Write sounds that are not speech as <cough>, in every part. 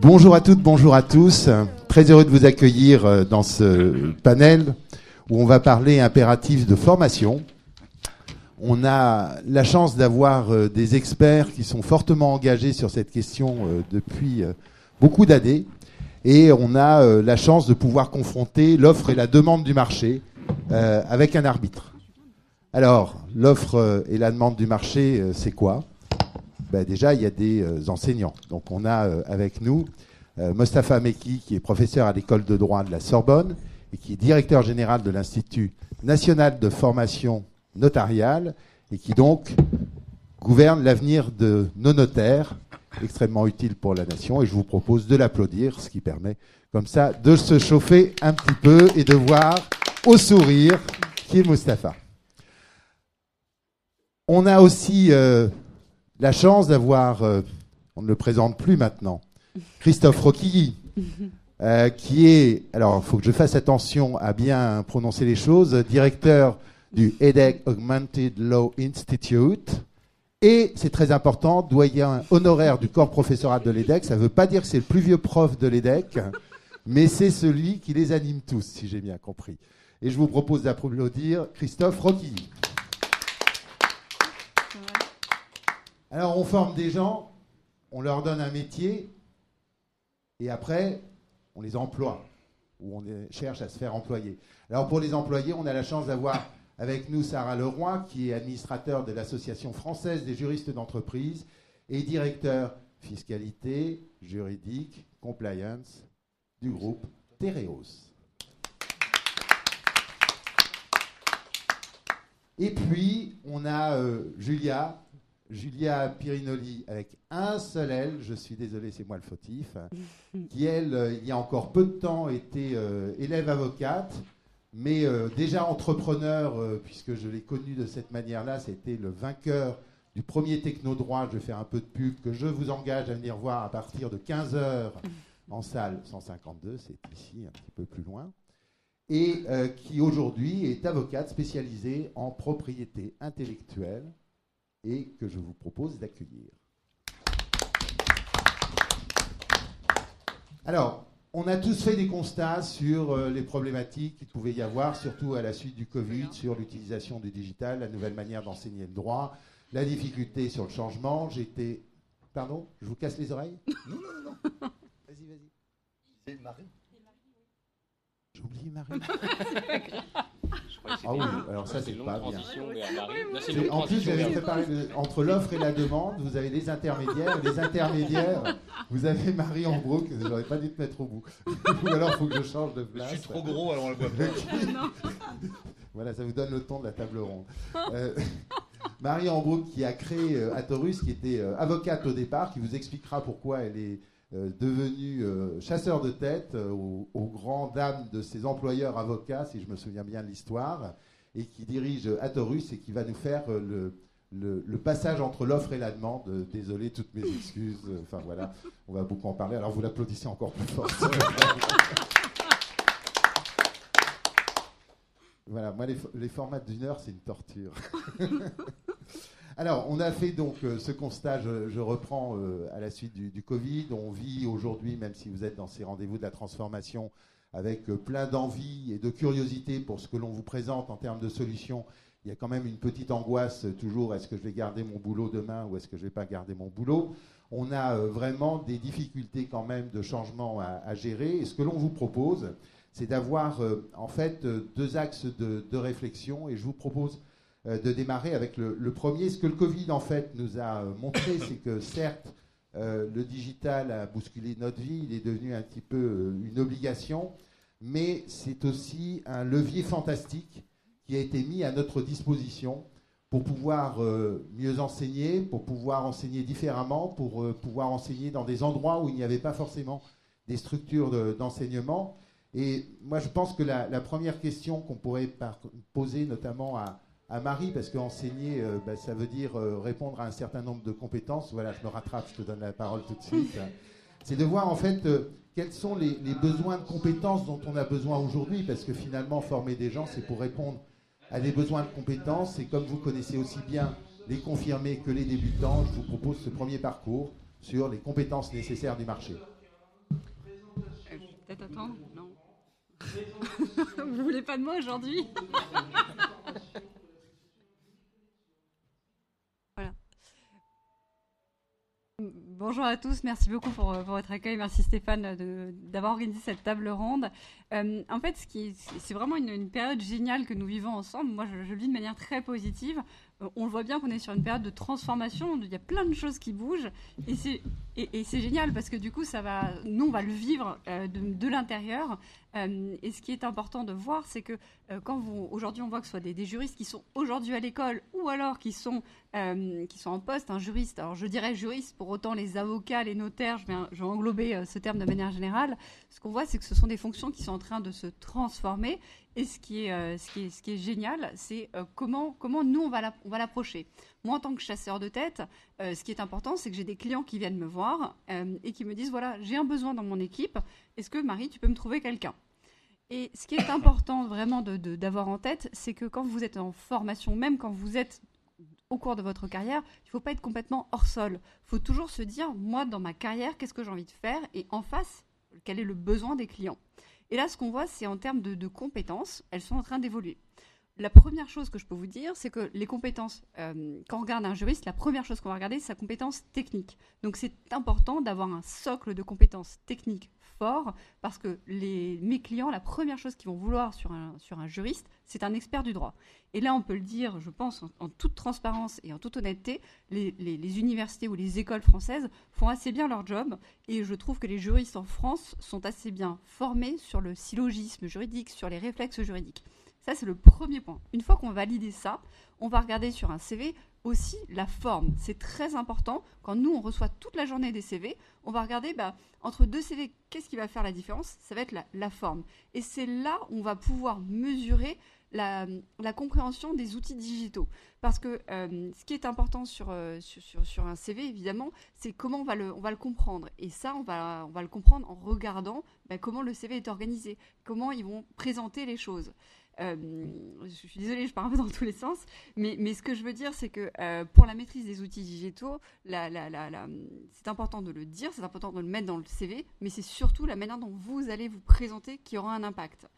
Bonjour à toutes, bonjour à tous. Très heureux de vous accueillir euh, dans ce panel où on va parler impératif de formation. On a la chance d'avoir euh, des experts qui sont fortement engagés sur cette question euh, depuis beaucoup d'années et on a la chance de pouvoir confronter l'offre et la demande du marché avec un arbitre. Alors, l'offre et la demande du marché, c'est quoi? Ben, déjà, il y a des euh, enseignants. Donc, on a euh, avec nous euh, Mostafa Meki, qui est professeur à l'école de droit de la Sorbonne et qui est directeur général de l'Institut national de formation notariale et qui donc gouverne l'avenir de nos notaires, extrêmement utile pour la nation. Et je vous propose de l'applaudir, ce qui permet comme ça de se chauffer un petit peu et de voir au sourire qui est Mostafa. On a aussi la chance d'avoir, euh, on ne le présente plus maintenant, Christophe Roquilly, <laughs> euh, qui est, alors il faut que je fasse attention à bien prononcer les choses, directeur du EDEC Augmented Law Institute. Et c'est très important, doyen honoraire du corps professoral de l'EDEC. Ça ne veut pas dire que c'est le plus vieux prof de l'EDEC, mais c'est celui qui les anime tous, si j'ai bien compris. Et je vous propose d'applaudir Christophe Roquilly. Alors on forme des gens, on leur donne un métier, et après, on les emploie, ou on cherche à se faire employer. Alors pour les employer, on a la chance d'avoir avec nous Sarah Leroy, qui est administrateur de l'Association française des juristes d'entreprise et directeur fiscalité, juridique, compliance du groupe Tereos. Et puis, on a euh, Julia, Julia Pirinoli avec un seul L, je suis désolé, c'est moi le fautif, <laughs> qui elle, euh, il y a encore peu de temps, était euh, élève avocate, mais euh, déjà entrepreneur, puisque je l'ai connu de cette manière-là, c'était le vainqueur du premier techno-droit, je vais faire un peu de pub, que je vous engage à venir voir à partir de 15h en salle 152, c'est ici, un petit peu plus loin, et qui aujourd'hui est avocate spécialisée en propriété intellectuelle et que je vous propose d'accueillir. Alors, on a tous fait des constats sur euh, les problématiques qu'il pouvait y avoir, surtout à la suite du Covid, sur l'utilisation du digital, la nouvelle manière d'enseigner le droit, la difficulté sur le changement. J'étais. Pardon Je vous casse les oreilles? <laughs> Non, non, non. Vas-y, vas-y. C'est Marie. J'ai oublié Marie. <laughs> Ah oui, alors ça, c'est pas bien. En plus, vous avez préparé entre l'offre et la demande, vous avez les intermédiaires. Les intermédiaires, vous avez Marie en gros, que j'aurais pas dû te mettre au bout. <laughs> Ou alors, il faut que je change de place. Je suis trop gros, alors on le voit pas. <laughs> voilà, ça vous donne le ton de la table ronde. Euh, Marie Ambrook qui a créé euh, Atorus, qui était euh, avocate au départ, qui vous expliquera pourquoi elle est euh, devenu euh, chasseur de tête euh, aux, grands dames de ses employeurs avocats, si je me souviens bien de l'histoire, et qui dirige Atorus et qui va nous faire le, passage entre l'offre et la demande. désolé, toutes mes excuses. Enfin voilà, on va beaucoup en parler. Alors vous l'applaudissez encore plus fort. <laughs> voilà, moi les formats d'une heure, c'est une torture. <laughs> Alors, on a fait donc euh, ce constat, je, reprends euh, à la suite du, Covid. On vit aujourd'hui, même si vous êtes dans ces rendez-vous de la transformation, avec euh, plein d'envie et de curiosité pour ce que l'on vous présente en termes de solutions. Il y a quand même une petite angoisse toujours, est-ce que je vais garder mon boulot demain ou est-ce que je ne vais pas garder mon boulot? On a vraiment des difficultés quand même de changement à, gérer. Et ce que l'on vous propose, c'est d'avoir en fait deux axes de réflexion. Et je vous propose de démarrer avec le, premier. Ce que le Covid, en fait, nous a euh, montré, <coughs> c'est que certes, euh, le digital a bousculé notre vie, il est devenu un petit peu une obligation, mais c'est aussi un levier fantastique qui a été mis à notre disposition pour pouvoir mieux enseigner, pour pouvoir enseigner différemment, pour pouvoir enseigner dans des endroits où il n'y avait pas forcément des structures d'enseignement. Et moi, je pense que la, la première question qu'on pourrait poser notamment à, à Marie, parce qu'enseigner, euh, bah, ça veut dire euh, répondre à un certain nombre de compétences. Voilà, je me rattrape, je te donne la parole tout de suite. C'est de voir en fait euh, quels sont les, besoins de compétences dont on a besoin aujourd'hui, parce que finalement, former des gens, c'est pour répondre à des besoins de compétences. Et comme vous connaissez aussi bien les confirmés que les débutants, je vous propose ce premier parcours sur les compétences nécessaires du marché. peut-être attendre? Non. <laughs> Vous voulez pas de moi aujourd'hui? <laughs> Bonjour à tous, merci beaucoup pour, votre accueil. Merci Stéphane d'avoir organisé cette table ronde. Euh, en fait, c'est vraiment une, période géniale que nous vivons ensemble. Moi, je, je le vis de manière très positive. Euh, on voit bien qu'on est sur une période de transformation, il y a plein de choses qui bougent et c'est génial parce que du coup ça va, nous on va le vivre euh, de, l'intérieur. Euh, et ce qui est important de voir c'est que quand aujourd'hui on voit que ce soit des, juristes qui sont aujourd'hui à l'école ou alors qui sont qui sont en poste, un juriste, alors je dirais juriste pour autant les avocats, les notaires, je vais englober ce terme de manière générale, ce qu'on voit c'est que ce sont des fonctions qui sont en train de se transformer et ce qui est, euh, ce qui est, génial, c'est euh, comment, comment nous, on va l'approcher. Moi, en tant que chasseur de tête, euh, ce qui est important, c'est que j'ai des clients qui viennent me voir et qui me disent, voilà, j'ai un besoin dans mon équipe, est-ce que Marie, tu peux me trouver quelqu'un? Et ce qui est important vraiment d'avoir en tête, c'est que quand vous êtes en formation, même quand vous êtes au cours de votre carrière, il ne faut pas être complètement hors sol. Il faut toujours se dire, moi, dans ma carrière, qu'est-ce que j'ai envie de faire? Et en face, quel est le besoin des clients? Et là, ce qu'on voit, c'est en termes de, compétences, elles sont en train d'évoluer. La première chose que je peux vous dire, c'est que les compétences, euh, quand on regarde un juriste, la première chose qu'on va regarder, c'est sa compétence technique. Donc c'est important d'avoir un socle de compétences techniques parce que les, mes clients, la première chose qu'ils vont vouloir sur un, juriste, c'est un expert du droit. Et là, on peut le dire, je pense, en, toute transparence et en toute honnêteté, les, les, universités ou les écoles françaises font assez bien leur job, et je trouve que les juristes en France sont assez bien formés sur le syllogisme juridique, sur les réflexes juridiques. Ça, c'est le premier point. Une fois qu'on valide ça, on va regarder sur un CV aussi la forme. C'est très important. Quand nous, on reçoit toute la journée des CV, on va regarder bah, entre deux CV, qu'est-ce qui va faire la différence? Ça va être la, forme. Et c'est là où on va pouvoir mesurer la, compréhension des outils digitaux. Parce que euh, ce qui est important euh, sur, sur, un CV, évidemment, c'est comment on va, le, on va le comprendre. Et ça, on va, on va le comprendre en regardant bah, comment le CV est organisé, comment ils vont présenter les choses. Euh, je suis désolée, je pars un peu dans tous les sens, mais, ce que je veux dire, c'est que euh, pour la maîtrise des outils digitaux, c'est important de le dire, c'est important de le mettre dans le CV, mais c'est surtout la manière dont vous allez vous présenter qui aura un impact.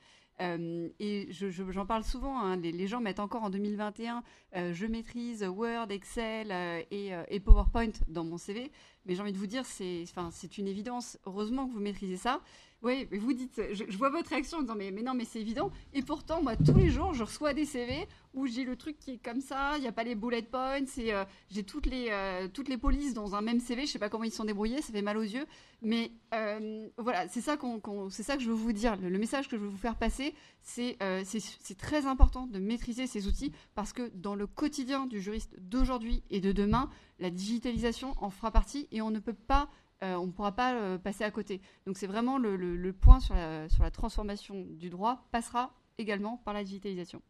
Euh, et j'en parle souvent, hein, les, gens mettent encore en 2021, je maîtrise Word, Excel et, PowerPoint dans mon CV, mais j'ai envie de vous dire, c'est une évidence. Heureusement que vous maîtrisez ça. Oui, mais vous dites, je, vois votre réaction en disant mais, non, mais c'est évident. Et pourtant, moi, tous les jours, je reçois des CV où j'ai le truc qui est comme ça, il n'y a pas les bullet points, euh, j'ai toutes les, euh, toutes les polices dans un même CV. Je ne sais pas comment ils sont débrouillés, ça fait mal aux yeux. Mais euh, voilà, c'est ça, que je veux vous dire. Le, message que je veux vous faire passer, c'est, c'est très important de maîtriser ces outils parce que dans le quotidien du juriste d'aujourd'hui et de demain, la digitalisation en fera partie et on ne peut pas on ne pourra pas euh, passer à côté. Donc c'est vraiment le, point sur la, sur la, transformation du droit passera également par la digitalisation.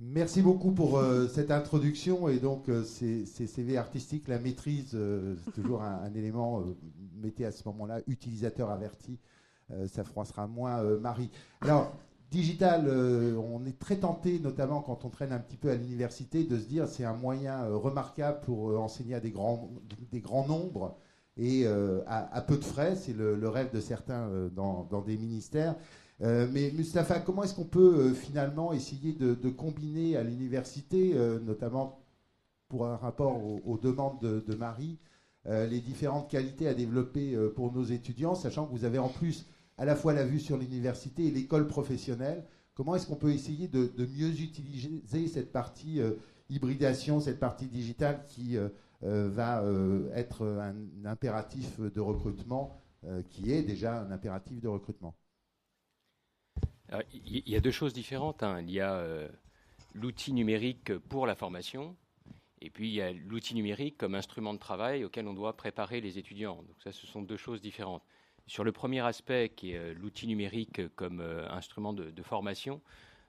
Merci beaucoup pour euh, cette introduction et donc ces, CV artistiques, la maîtrise, c'est toujours un, élément, mettez à ce moment-là, utilisateur averti, ça froissera moins Marie. Alors, digital, on est très tenté, notamment quand on traîne un petit peu à l'université, de se dire c'est un moyen remarquable pour enseigner à des grands, des grands nombres et euh, à, peu de frais. C'est le, rêve de certains euh, dans, des ministères. Euh, mais Mustapha, comment est-ce qu'on peut finalement essayer de, combiner à l'université, notamment pour un rapport aux, demandes de, Marie, les différentes qualités à développer pour nos étudiants, sachant que vous avez en plus à la fois la vue sur l'université et l'école professionnelle. Comment est-ce qu'on peut essayer de, mieux utiliser cette partie hybridation, cette partie digitale qui va euh, être un, impératif de recrutement euh, qui est déjà un impératif de recrutement Il y a deux choses différentes. Hein. Il y a l'outil numérique pour la formation, et puis il y a l'outil numérique comme instrument de travail auquel on doit préparer les étudiants. Donc ça, ce sont deux choses différentes. Sur le premier aspect, qui est l'outil numérique comme instrument de, formation,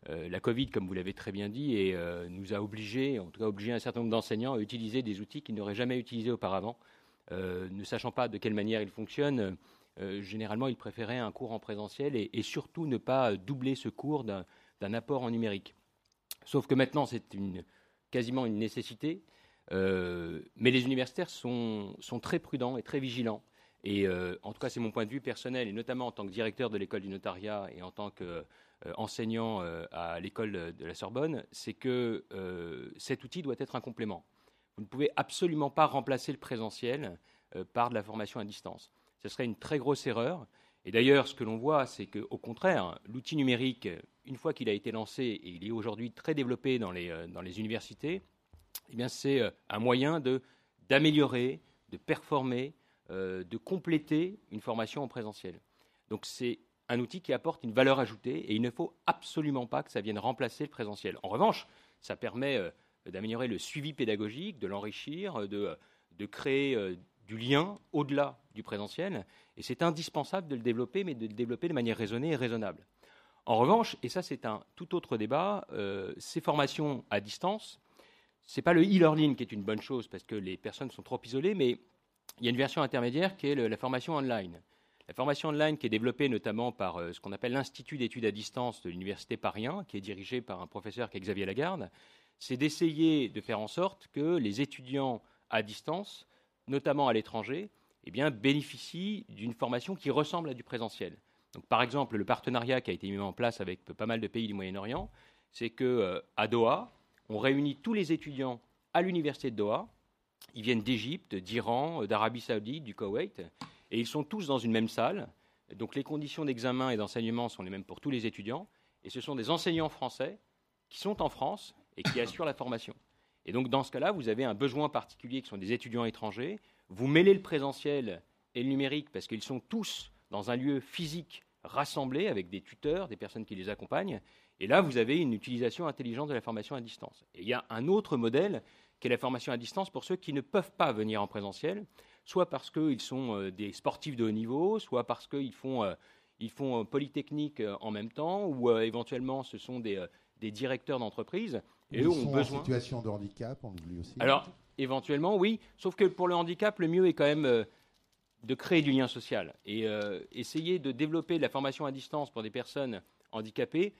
euh, la Covid, comme vous l'avez très bien dit, euh, nous a obligés, en tout cas obligé un certain nombre d'enseignants à utiliser des outils qu'ils n'auraient jamais utilisés auparavant. Euh, ne sachant pas de quelle manière ils fonctionnent, généralement ils préféraient un cours en présentiel et, surtout ne pas doubler ce cours d'un apport en numérique. Sauf que maintenant c'est quasiment une nécessité, mais les universitaires sont, sont, très prudents et très vigilants Et en tout cas, c'est mon point de vue personnel, et notamment en tant que directeur de l'école du notariat et en tant qu'enseignant à l'école de la Sorbonne, c'est que cet outil doit être un complément. Vous ne pouvez absolument pas remplacer le présentiel par de la formation à distance. Ce serait une très grosse erreur. Et d'ailleurs, ce que l'on voit, c'est qu'au contraire, l'outil numérique, une fois qu'il a été lancé, et il est aujourd'hui très développé dans les, euh, universités, eh c'est euh, un moyen de, d'améliorer, de performer, euh, de compléter une formation en présentiel. Donc c'est un outil qui apporte une valeur ajoutée et il ne faut absolument pas que ça vienne remplacer le présentiel. En revanche, ça permet d'améliorer le suivi pédagogique, de l'enrichir, de, de créer du lien au-delà du présentiel. Et c'est indispensable de le développer, mais de le développer de manière raisonnée et raisonnable. En revanche, et ça c'est un tout autre débat, euh, ces formations à distance, ce n'est pas le e-learning qui est une bonne chose parce que les personnes sont trop isolées, mais il y a une version intermédiaire qui est la formation online. La formation online qui est développée notamment par euh, ce qu'on appelle l'Institut d'études à distance de l'Université Paris qui est dirigé par un professeur qui est Xavier Lagarde, c'est d'essayer de faire en sorte que les étudiants à distance notamment à l'étranger, eh bien, bénéficient d'une formation qui ressemble à du présentiel. Donc, par exemple, le partenariat qui a été mis en place avec pas mal de pays du Moyen-Orient, c'est qu'à euh, Doha, on réunit tous les étudiants à l'université de Doha. Ils viennent d'Égypte, d'Iran, euh, d'Arabie Saoudite, du Koweït, et ils sont tous dans une même salle. Donc, les conditions d'examen et d'enseignement sont les mêmes pour tous les étudiants, et ce sont des enseignants français qui sont en France et qui assurent la formation. Et donc, dans ce cas-là, vous avez un besoin particulier qui sont des étudiants étrangers. Vous mêlez le présentiel et le numérique parce qu'ils sont tous dans un lieu physique rassemblé avec des tuteurs, des personnes qui les accompagnent. Et là, vous avez une utilisation intelligente de la formation à distance. Et il y a un autre modèle qui est la formation à distance pour ceux qui ne peuvent pas venir en présentiel, soit parce qu'ils sont euh, des sportifs de haut niveau, soit parce qu'ils font, euh, ils font euh, Polytechnique en même temps, ou éventuellement ce sont des, des directeurs d'entreprise et ont besoin. en situation de handicap, on oublie aussi. Alors, éventuellement, oui. Sauf que pour le handicap, le mieux est quand même euh, de créer du lien social. Et euh, essayer de développer de la formation à distance pour des personnes handicapées,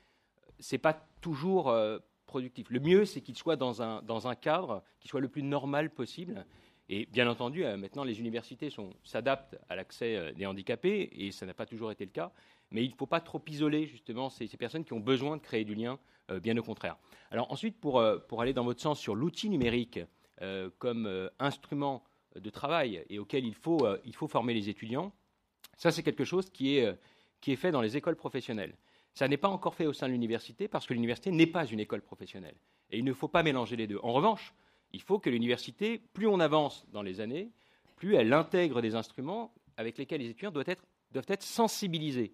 c'est pas toujours euh, productif. Le mieux, c'est qu'il soit dans un, dans un cadre qui soit le plus normal possible. Et bien entendu, maintenant, les universités s'adaptent à l'accès des handicapés, et ça n'a pas toujours été le cas. Mais il ne faut pas trop isoler, justement, ces, personnes qui ont besoin de créer du lien euh, bien au contraire. Alors ensuite, pour, euh, aller dans votre sens sur l'outil numérique euh, comme instrument de travail et auquel il faut, il faut former les étudiants, ça c'est quelque chose qui est, qui est fait dans les écoles professionnelles. Ça n'est pas encore fait au sein de l'université parce que l'université n'est pas une école professionnelle. Et il ne faut pas mélanger les deux. En revanche, il faut que l'université, plus on avance dans les années, plus elle intègre des instruments avec lesquels les étudiants doivent être, doivent être sensibilisés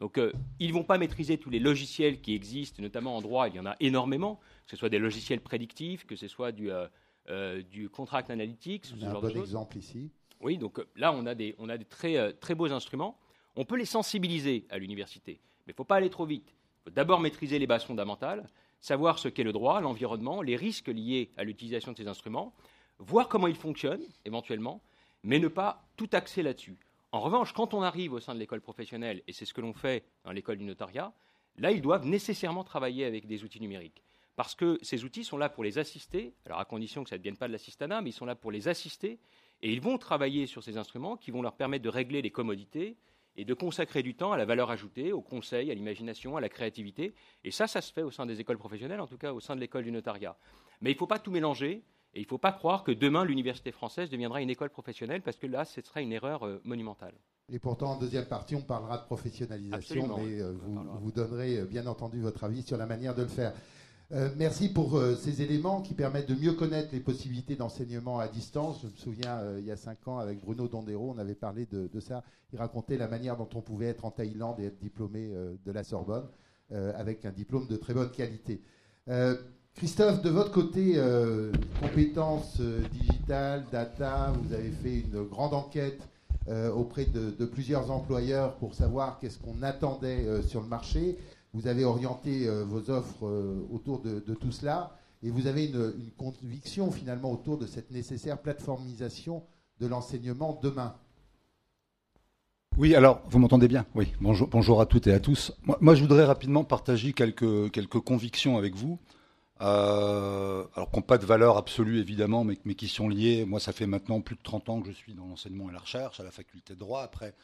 donc, euh, ils ne vont pas maîtriser tous les logiciels qui existent, notamment en droit, il y en a énormément, que ce soit des logiciels prédictifs, que ce soit du, euh, euh, du contract analytics. On a un bon exemple ici. Oui, donc là, on a des, on a des très, très beaux instruments. On peut les sensibiliser à l'université, mais il ne faut pas aller trop vite. Il faut d'abord maîtriser les bases fondamentales, savoir ce qu'est le droit, l'environnement, les risques liés à l'utilisation de ces instruments, voir comment ils fonctionnent éventuellement, mais ne pas tout axer là-dessus. En revanche, quand on arrive au sein de l'école professionnelle, et c'est ce que l'on fait dans l'école du notariat, là, ils doivent nécessairement travailler avec des outils numériques. Parce que ces outils sont là pour les assister, alors à condition que ça ne devienne pas de l'assistanat, mais ils sont là pour les assister, et ils vont travailler sur ces instruments qui vont leur permettre de régler les commodités et de consacrer du temps à la valeur ajoutée, au conseil, à l'imagination, à la créativité. Et ça, ça se fait au sein des écoles professionnelles, en tout cas au sein de l'école du notariat. Mais il ne faut pas tout mélanger. Et il ne faut pas croire que demain, l'université française deviendra une école professionnelle, parce que là, ce sera une erreur euh, monumentale. Et pourtant, en deuxième partie, on parlera de professionnalisation, mais euh, vous, vous, donnerez euh, bien entendu votre avis sur la manière de le faire. Merci pour ces éléments qui permettent de mieux connaître les possibilités d'enseignement à distance. Je me souviens, il y a cinq ans, avec Bruno Dondero, on avait parlé de, ça. Il racontait la manière dont on pouvait être en Thaïlande et être diplômé de la Sorbonne, avec un diplôme de très bonne qualité. Christophe, de votre côté, euh, compétences euh, digitales, data, vous avez fait une grande enquête euh, auprès de, plusieurs employeurs pour savoir qu'est-ce qu'on attendait sur le marché. Vous avez orienté vos offres autour de, tout cela et vous avez une, conviction finalement autour de cette nécessaire plateformisation de l'enseignement demain. Oui, alors, vous m'entendez bien? Oui, bonjour, bonjour à toutes et à tous. Moi, je voudrais rapidement partager quelques, quelques convictions avec vous. euh, alors qui n'ont pas de valeur absolue évidemment, mais, mais, qui sont liées. Moi, ça fait maintenant plus de 30 ans que je suis dans l'enseignement et la recherche, à la faculté de droit, après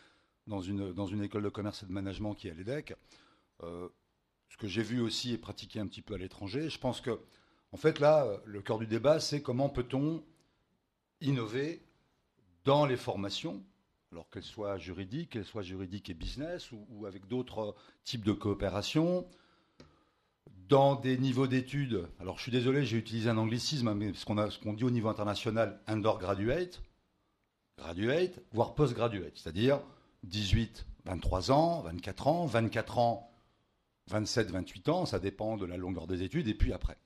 dans une, dans une école de commerce et de management qui est à l'EDEC. Euh, ce que j'ai vu aussi et pratiqué un petit peu à l'étranger, je pense que, en fait, là, le cœur du débat, c'est comment peut-on innover dans les formations, alors qu'elles soient juridiques, qu'elles soient juridiques et business, ou, avec d'autres types de coopération, dans des niveaux d'études, alors je suis désolé, j'ai utilisé un anglicisme, mais ce qu'on dit au niveau international, undergraduate, graduate, voire postgraduate, c'est-à-dire 18, 23 ans, 24 ans, 24 ans, 27, 28 ans, ça dépend de la longueur des études, et puis après.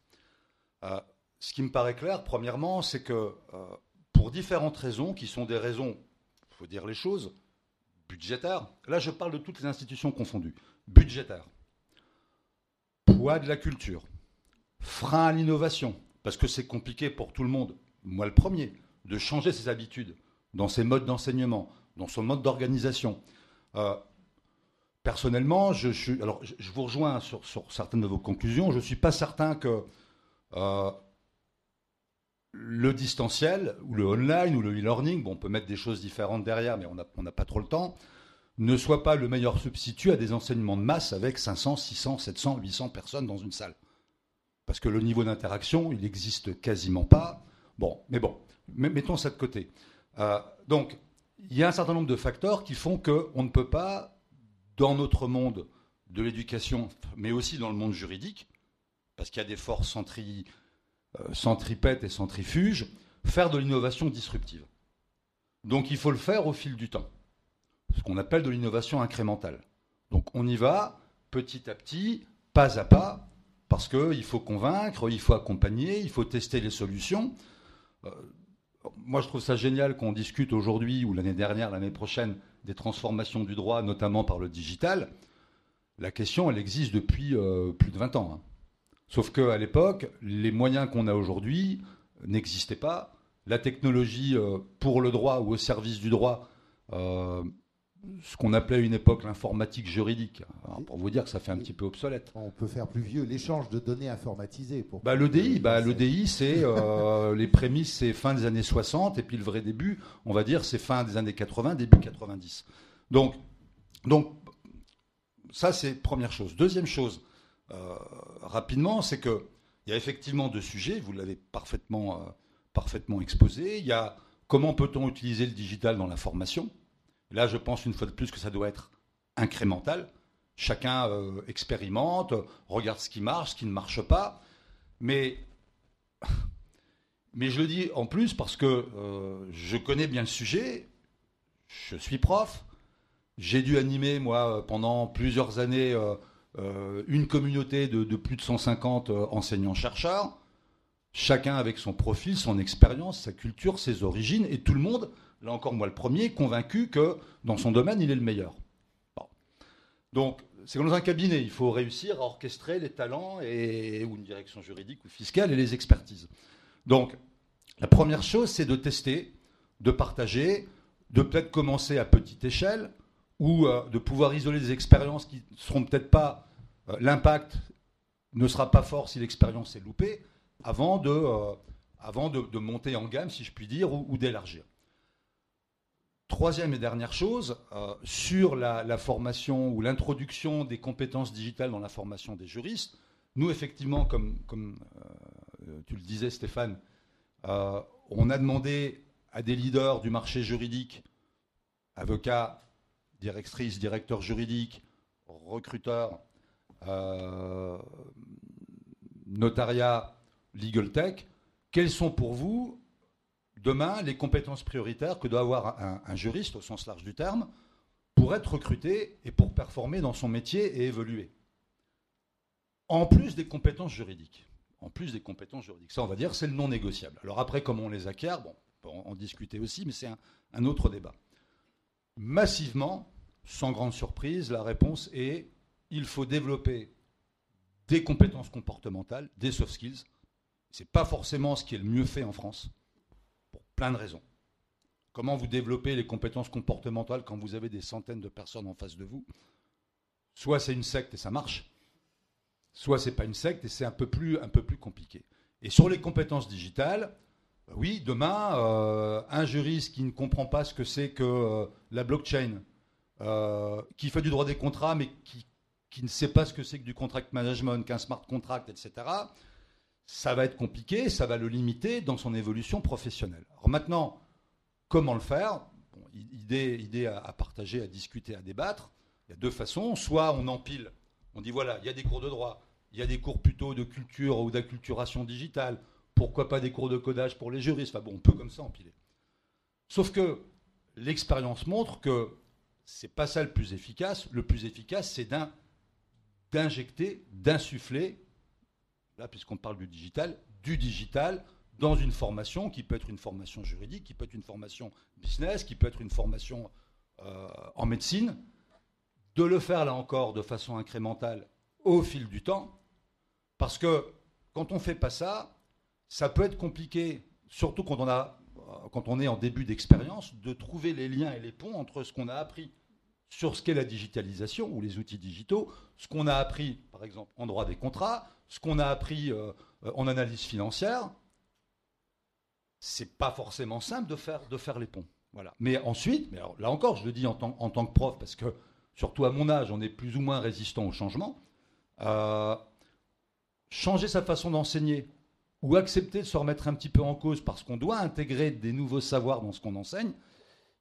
Euh, ce qui me paraît clair, premièrement, c'est que euh, pour différentes raisons, qui sont des raisons, il faut dire les choses, budgétaires, là je parle de toutes les institutions confondues, budgétaires poids de la culture, frein à l'innovation, parce que c'est compliqué pour tout le monde, moi le premier, de changer ses habitudes dans ses modes d'enseignement, dans son mode d'organisation. Euh, personnellement, je, vous rejoins sur, certaines de vos conclusions. Je ne suis pas certain que euh, le distanciel, ou le online, ou le e-learning, on peut mettre des choses différentes derrière, mais on n'a pas trop le temps, ne soit pas le meilleur substitut à des enseignements de masse avec 500, 600, 700, 800 personnes dans une salle. Parce que le niveau d'interaction, il n'existe quasiment pas. Bon, mais bon, mettons ça de côté. Euh, donc, il y a un certain nombre de facteurs qui font qu'on ne peut pas, dans notre monde de l'éducation, mais aussi dans le monde juridique, parce qu'il y a des forces euh, centripètes et centrifuges, faire de l'innovation disruptive. Donc il faut le faire au fil du temps ce qu'on appelle de l'innovation incrémentale. Donc on y va petit à petit, pas à pas, parce qu'il faut convaincre, il faut accompagner, il faut tester les solutions. Euh, moi, je trouve ça génial qu'on discute aujourd'hui ou l'année dernière, l'année prochaine, des transformations du droit, notamment par le digital. La question, elle existe depuis euh, plus de 20 ans. Hein. Sauf qu'à l'époque, les moyens qu'on a aujourd'hui n'existaient pas. La technologie euh, pour le droit ou au service du droit ce qu'on appelait à une époque l'informatique juridique. pour vous dire que ça fait un petit peu obsolète. On peut faire plus vieux, l'échange de données informatisées. Pour bah, L'EDI, bah, c'est euh, <laughs> les prémices, c'est fin des années 60, et puis le vrai début, on va dire, c'est fin des années 80, début 90. Donc, donc ça, c'est première chose. Deuxième chose, euh, rapidement, c'est qu'il y a effectivement deux sujets, vous l'avez parfaitement, euh, parfaitement exposé. Il y a comment peut-on utiliser le digital dans la formation? Là, je pense une fois de plus que ça doit être incrémental. Chacun euh, expérimente, regarde ce qui marche, ce qui ne marche pas. Mais, <laughs> mais je le dis en plus parce que euh, je connais bien le sujet. Je suis prof. J'ai dû animer, moi, pendant plusieurs années, euh, une communauté de, de, plus de 150 enseignants-chercheurs. Chacun avec son profil, son expérience, sa culture, ses origines. Et tout le monde là encore moi le premier, convaincu que dans son domaine, il est le meilleur. Donc, c'est comme dans un cabinet, il faut réussir à orchestrer les talents et, ou une direction juridique ou fiscale et les expertises. Donc, la première chose, c'est de tester, de partager, de peut-être commencer à petite échelle ou euh, de pouvoir isoler des expériences qui ne seront peut-être pas. Euh, l'impact ne sera pas fort si l'expérience est loupée avant de, euh, avant de, monter en gamme, si je puis dire, ou d'élargir. Troisième et dernière chose, euh, sur la, formation ou l'introduction des compétences digitales dans la formation des juristes, nous, effectivement, comme, euh, tu le disais, Stéphane, euh, on a demandé à des leaders du marché juridique, avocats, directrices, directeurs juridiques, recruteurs, notariat, legal tech, quels sont pour vous demain les compétences prioritaires que doit avoir un, juriste au sens large du terme pour être recruté et pour performer dans son métier et évoluer. En plus des compétences juridiques. En plus des compétences juridiques. Ça, on va dire, c'est le non négociable. Alors après, comment on les acquiert? On peut en discuter aussi, mais c'est un, un autre débat. Massivement, sans grande surprise, la réponse est il faut développer des compétences comportementales, des soft skills. Ce n'est pas forcément ce qui est le mieux fait en France plein de raisons. Comment vous développez les compétences comportementales quand vous avez des centaines de personnes en face de vous? Soit c'est une secte et ça marche, soit c'est pas une secte et c'est un peu plus un peu plus compliqué. Et sur les compétences digitales, bah oui, demain, euh, un juriste qui ne comprend pas ce que c'est que euh, la blockchain, euh, qui fait du droit des contrats, mais qui, qui ne sait pas ce que c'est que du contract management, qu'un smart contract, etc., ça va être compliqué, ça va le limiter dans son évolution professionnelle. Alors maintenant, comment le faire? Idée, à, partager, à discuter, à débattre. Il y a deux façons. Soit on empile, on dit voilà, il y a des cours de droit, il y a des cours plutôt de culture ou d'acculturation digitale, pourquoi pas des cours de codage pour les juristes? Enfin bon, on peut comme ça empiler. Sauf que l'expérience montre que c'est pas ça le plus efficace. Le plus efficace, c'est d'injecter, d'insuffler puisqu'on parle du digital, du digital dans une formation qui peut être une formation juridique, qui peut être une formation business, qui peut être une formation euh, en médecine, de le faire là encore de façon incrémentale au fil du temps, parce que quand on ne fait pas ça, ça peut être compliqué, surtout quand on, a, quand on est en début d'expérience, de trouver les liens et les ponts entre ce qu'on a appris sur ce qu'est la digitalisation ou les outils digitaux, ce qu'on a appris, par exemple, en droit des contrats, ce qu'on a appris euh, en analyse financière, c'est pas forcément simple de faire, de faire les ponts. Voilà. Mais ensuite, mais alors, là encore, je le dis en tant, que prof, parce que surtout à mon âge, on est plus ou moins résistant au changement. Euh, changer sa façon d'enseigner ou accepter de se remettre un petit peu en cause parce qu'on doit intégrer des nouveaux savoirs dans ce qu'on enseigne,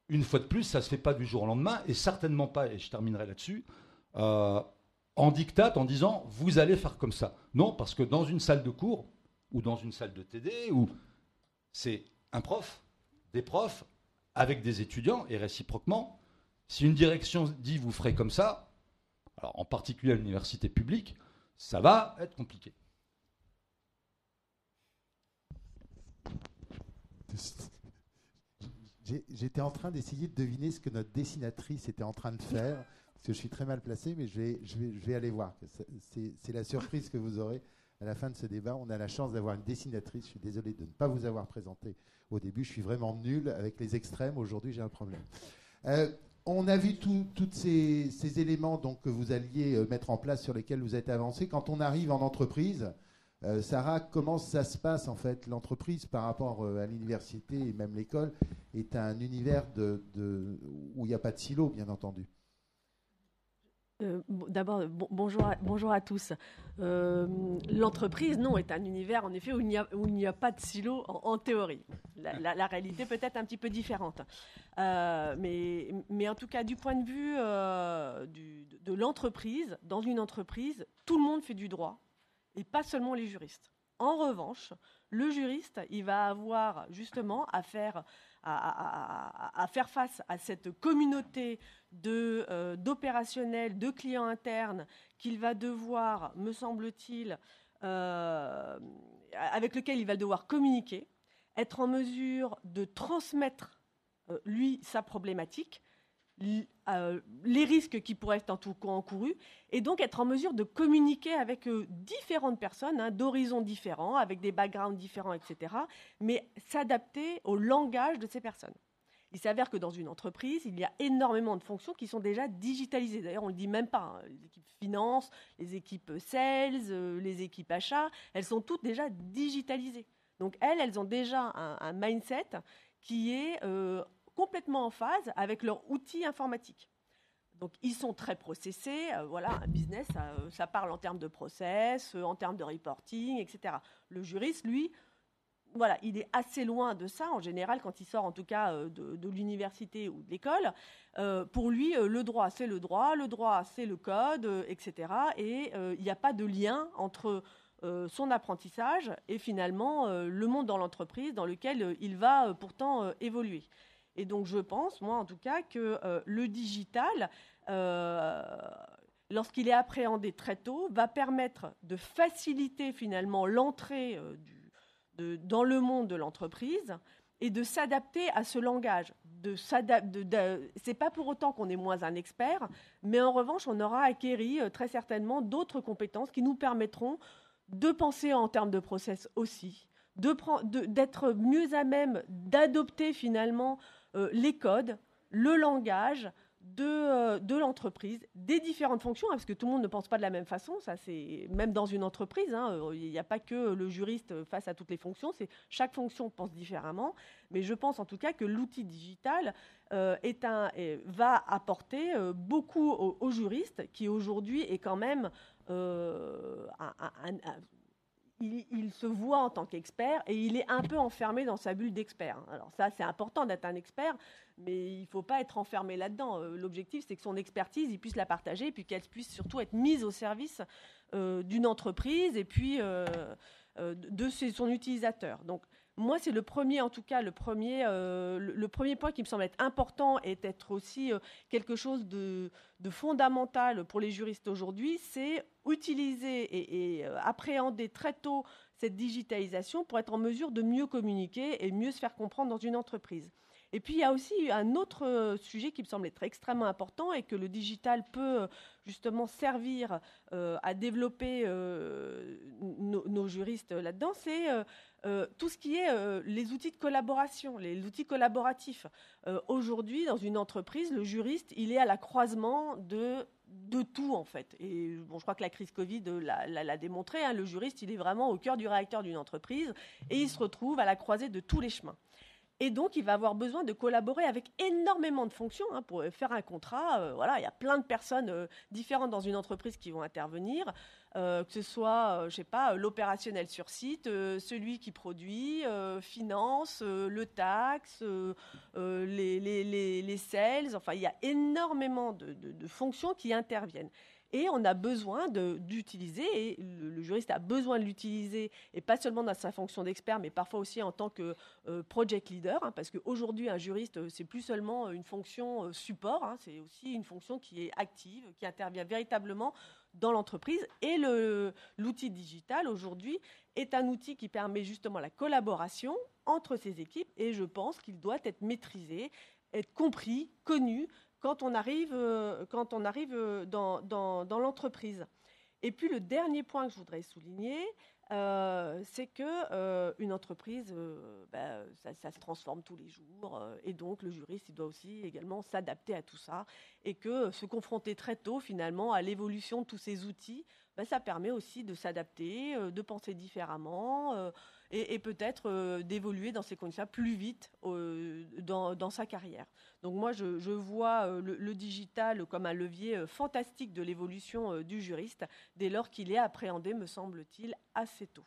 une fois de plus, ça ne se fait pas du jour au lendemain, et certainement pas, et je terminerai là-dessus, euh, en dictate en disant vous allez faire comme ça. Non, parce que dans une salle de cours, ou dans une salle de TD, ou c'est un prof, des profs, avec des étudiants, et réciproquement, si une direction dit vous ferez comme ça, alors en particulier à l'université publique, ça va être compliqué. J'étais en train d'essayer de deviner ce que notre dessinatrice était en train de faire, parce que je suis très mal placé, mais je vais, aller voir. C'est la surprise que vous aurez à la fin de ce débat. On a la chance d'avoir une dessinatrice. Je suis désolé de ne pas vous avoir présenté au début. Je suis vraiment nul avec les extrêmes. Aujourd'hui, j'ai un problème. Euh, on a vu tous ces, éléments que vous alliez euh, mettre en place sur lesquels vous êtes avancé. Quand on arrive en entreprise, euh, Sarah, comment ça se passe en fait? L'entreprise par rapport à l'université et même l'école est un univers où il n'y a pas de silo, bien entendu. Euh, D'abord, bon, bonjour, à, bonjour à tous. Euh, L'entreprise, non, est un univers en effet où il n'y a, a, pas de silo en, théorie. La, réalité peut être un petit peu différente. Euh, mais, mais, en tout cas, du point de vue de l'entreprise, dans une entreprise, tout le monde fait du droit et pas seulement les juristes. En revanche, le juriste, il va avoir justement à faire, à, faire face à cette communauté euh, d'opérationnels, de, de, clients internes qu'il va devoir, me semble-t-il, euh, avec lequel il va devoir communiquer, être en mesure de transmettre, euh, lui, sa problématique, les risques qui pourraient être encourus, et donc être en mesure de communiquer avec euh, différentes personnes, hein, d'horizons différents, avec des backgrounds différents, etc., mais s'adapter au langage de ces personnes. Il s'avère que dans une entreprise, il y a énormément de fonctions qui sont déjà digitalisées. D'ailleurs, on ne le dit même pas. Hein. Les équipes finance, les équipes sales, euh, les équipes achats, elles sont toutes déjà digitalisées. Donc elles, elles ont déjà un, mindset qui est euh, complètement en phase avec leur outil informatique. Donc ils sont très processés. Euh, voilà, un business, ça, ça, parle en termes de process, euh, en termes de reporting, etc. Le juriste, lui, voilà, il est assez loin de ça en général quand il sort en tout cas euh, de, l'université ou de l'école. Euh, pour lui, euh, le droit c'est le droit, le droit c'est le code, etc. Et il n'y a pas de lien entre son apprentissage et finalement le monde dans l'entreprise dans lequel il va pourtant évoluer. Et donc je pense, moi en tout cas, que euh, le digital, euh, lorsqu'il est appréhendé très tôt, va permettre de faciliter finalement l'entrée euh, dans le monde de l'entreprise et de s'adapter à ce langage. De, de, c'est pas pour autant qu'on est moins un expert, mais en revanche, on aura acquéri très certainement d'autres compétences qui nous permettront de penser en termes de process aussi, d'être mieux à même d'adopter finalement les codes, le langage de, euh, de l'entreprise, des différentes fonctions, hein, parce que tout le monde ne pense pas de la même façon. Ça, c'est même dans une entreprise. hein, euh, il n'y a pas que le juriste face à toutes les fonctions. C'est chaque fonction pense différemment. Mais je pense en tout cas que l'outil digital euh, est un, va apporter euh, beaucoup aux, juristes, qui aujourd'hui est quand même euh, un- il, se voit en tant qu'expert et il est un peu enfermé dans sa bulle d'expert. Alors ça, c'est important d'être un expert, mais il ne faut pas être enfermé là-dedans. Euh, L'objectif, c'est que son expertise, il puisse la partager et puis qu'elle puisse surtout être mise au service euh, d'une entreprise et puis euh, de son utilisateur. Donc moi, c'est le premier, en tout cas, le premier, euh, le, premier point qui me semble être important et être aussi euh, quelque chose de, fondamental pour les juristes aujourd'hui, c'est utiliser et, euh, appréhender très tôt cette digitalisation pour être en mesure de mieux communiquer et mieux se faire comprendre dans une entreprise. Et puis il y a aussi un autre sujet qui me semble être extrêmement important et que le digital peut justement servir à développer nos, juristes là-dedans, c'est euh, tout ce qui est euh, les outils de collaboration, les outils collaboratifs. Euh, Aujourd'hui, dans une entreprise, le juriste, il est à la croisement de de tout en fait. Et bon, je crois que la crise Covid l'a démontré. hein. le juriste, il est vraiment au cœur du réacteur d'une entreprise et il se retrouve à la croisée de tous les chemins. Et donc, il va avoir besoin de collaborer avec énormément de fonctions hein, pour euh, faire un contrat. Euh, voilà, il y a plein de personnes euh, différentes dans une entreprise qui vont intervenir, que ce soit, je sais pas, l'opérationnel sur site, celui qui produit, finance, le taxe, les, les, les, les sales. Enfin, il y a énormément de- de fonctions qui interviennent. Et on a besoin d'utiliser, et le, juriste a besoin de l'utiliser, et pas seulement dans sa fonction d'expert, mais parfois aussi en tant que euh, project leader, hein, parce qu'aujourd'hui, un juriste, euh, c'est plus seulement une fonction euh, support, hein, c'est aussi une fonction qui est active, qui intervient véritablement dans l'entreprise. Et l'outil digital, aujourd'hui, est un outil qui permet justement la collaboration entre ces équipes, et je pense qu'il doit être maîtrisé, être compris, connu, quand on arrive, euh, quand on arrive euh, dans, dans- l'entreprise. Et puis le dernier point que je voudrais souligner, euh, c'est que une entreprise, bah, ça, se transforme tous les jours, et donc le juriste, il doit aussi également s'adapter à tout ça, et que se confronter très tôt finalement à l'évolution de tous ces outils, bah, ça permet aussi de s'adapter, de penser différemment, et, peut-être euh, d'évoluer dans ces conditions plus vite euh, dans, sa carrière. Donc moi, je, vois euh, le, digital comme un levier fantastique de l'évolution du juriste, dès lors qu'il est appréhendé, me semble-t-il, assez tôt.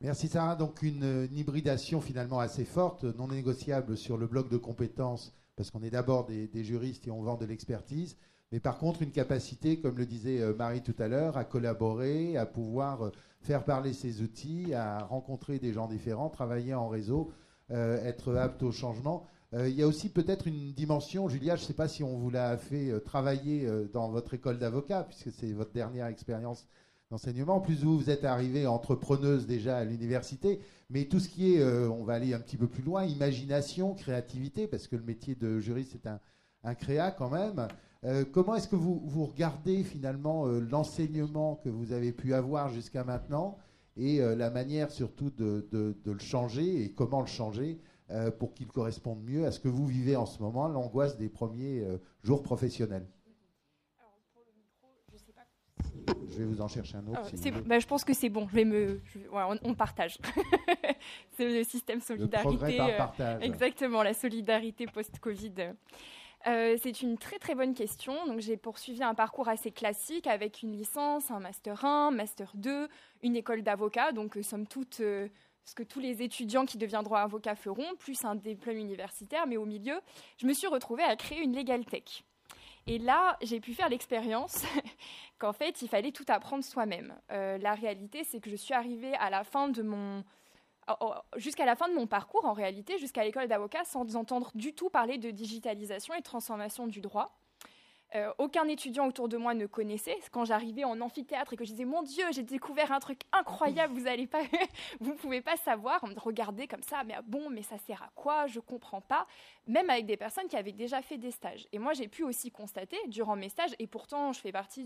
Merci Sarah. Donc une, hybridation finalement assez forte, non négociable sur le bloc de compétences, parce qu'on est d'abord des juristes et on vend de l'expertise. Mais par contre, une capacité, comme le disait euh, Marie tout à l'heure, à collaborer, à pouvoir euh, faire parler ses outils, à rencontrer des gens différents, travailler en réseau, euh, être apte au changement. Il y a aussi peut-être une dimension, Julia, je ne sais pas si on vous l'a fait travailler dans votre école d'avocat, puisque c'est votre dernière expérience d'enseignement. En plus, vous, êtes arrivée entrepreneuse déjà à l'université, mais tout ce qui est, on va aller un petit peu plus loin, imagination, créativité, parce que le métier de juriste c'est un, un créa quand même. Euh, comment est-ce que vous, vous regardez finalement euh, l'enseignement que vous avez pu avoir jusqu'à maintenant et euh, la manière surtout de, de- de le changer et comment le changer pour qu'il corresponde mieux à ce que vous vivez en ce moment, l'angoisse des premiers jours professionnels? Je vais vous en chercher un autre. Ah, si vous bah, je pense que c'est bon. Je vais me, je vais- ouais, on, on partage. <laughs> c'est le système Le solidarité. progrès par partage. Exactement, la solidarité post-Covid. Euh, c'est une très très bonne question. Donc j'ai poursuivi un parcours assez classique avec une licence, un master 1, master 2, une école d'avocat. Donc euh, somme toute euh, ce que tous les étudiants qui deviendront avocats feront, plus un diplôme universitaire. Mais au milieu, je me suis retrouvée à créer une legal tech. Et là, j'ai pu faire l'expérience <laughs> qu'en fait, il fallait tout apprendre soi-même. La réalité, c'est que je suis arrivée à la fin de mon jusqu'à la fin de mon parcours, en réalité, jusqu'à l'école d'avocat, sans entendre du tout parler de digitalisation et de transformation du droit. Euh, aucun étudiant autour de moi ne connaissait. Quand j'arrivais en amphithéâtre et que je disais Mon Dieu, j'ai découvert un truc incroyable, vous allez pas, <laughs> pouvez pas savoir. On me regardait comme ça, mais ah bon, mais ça sert à quoi Je comprends pas. Même avec des personnes qui avaient déjà fait des stages. Et moi, j'ai pu aussi constater durant mes stages, et pourtant, je fais partie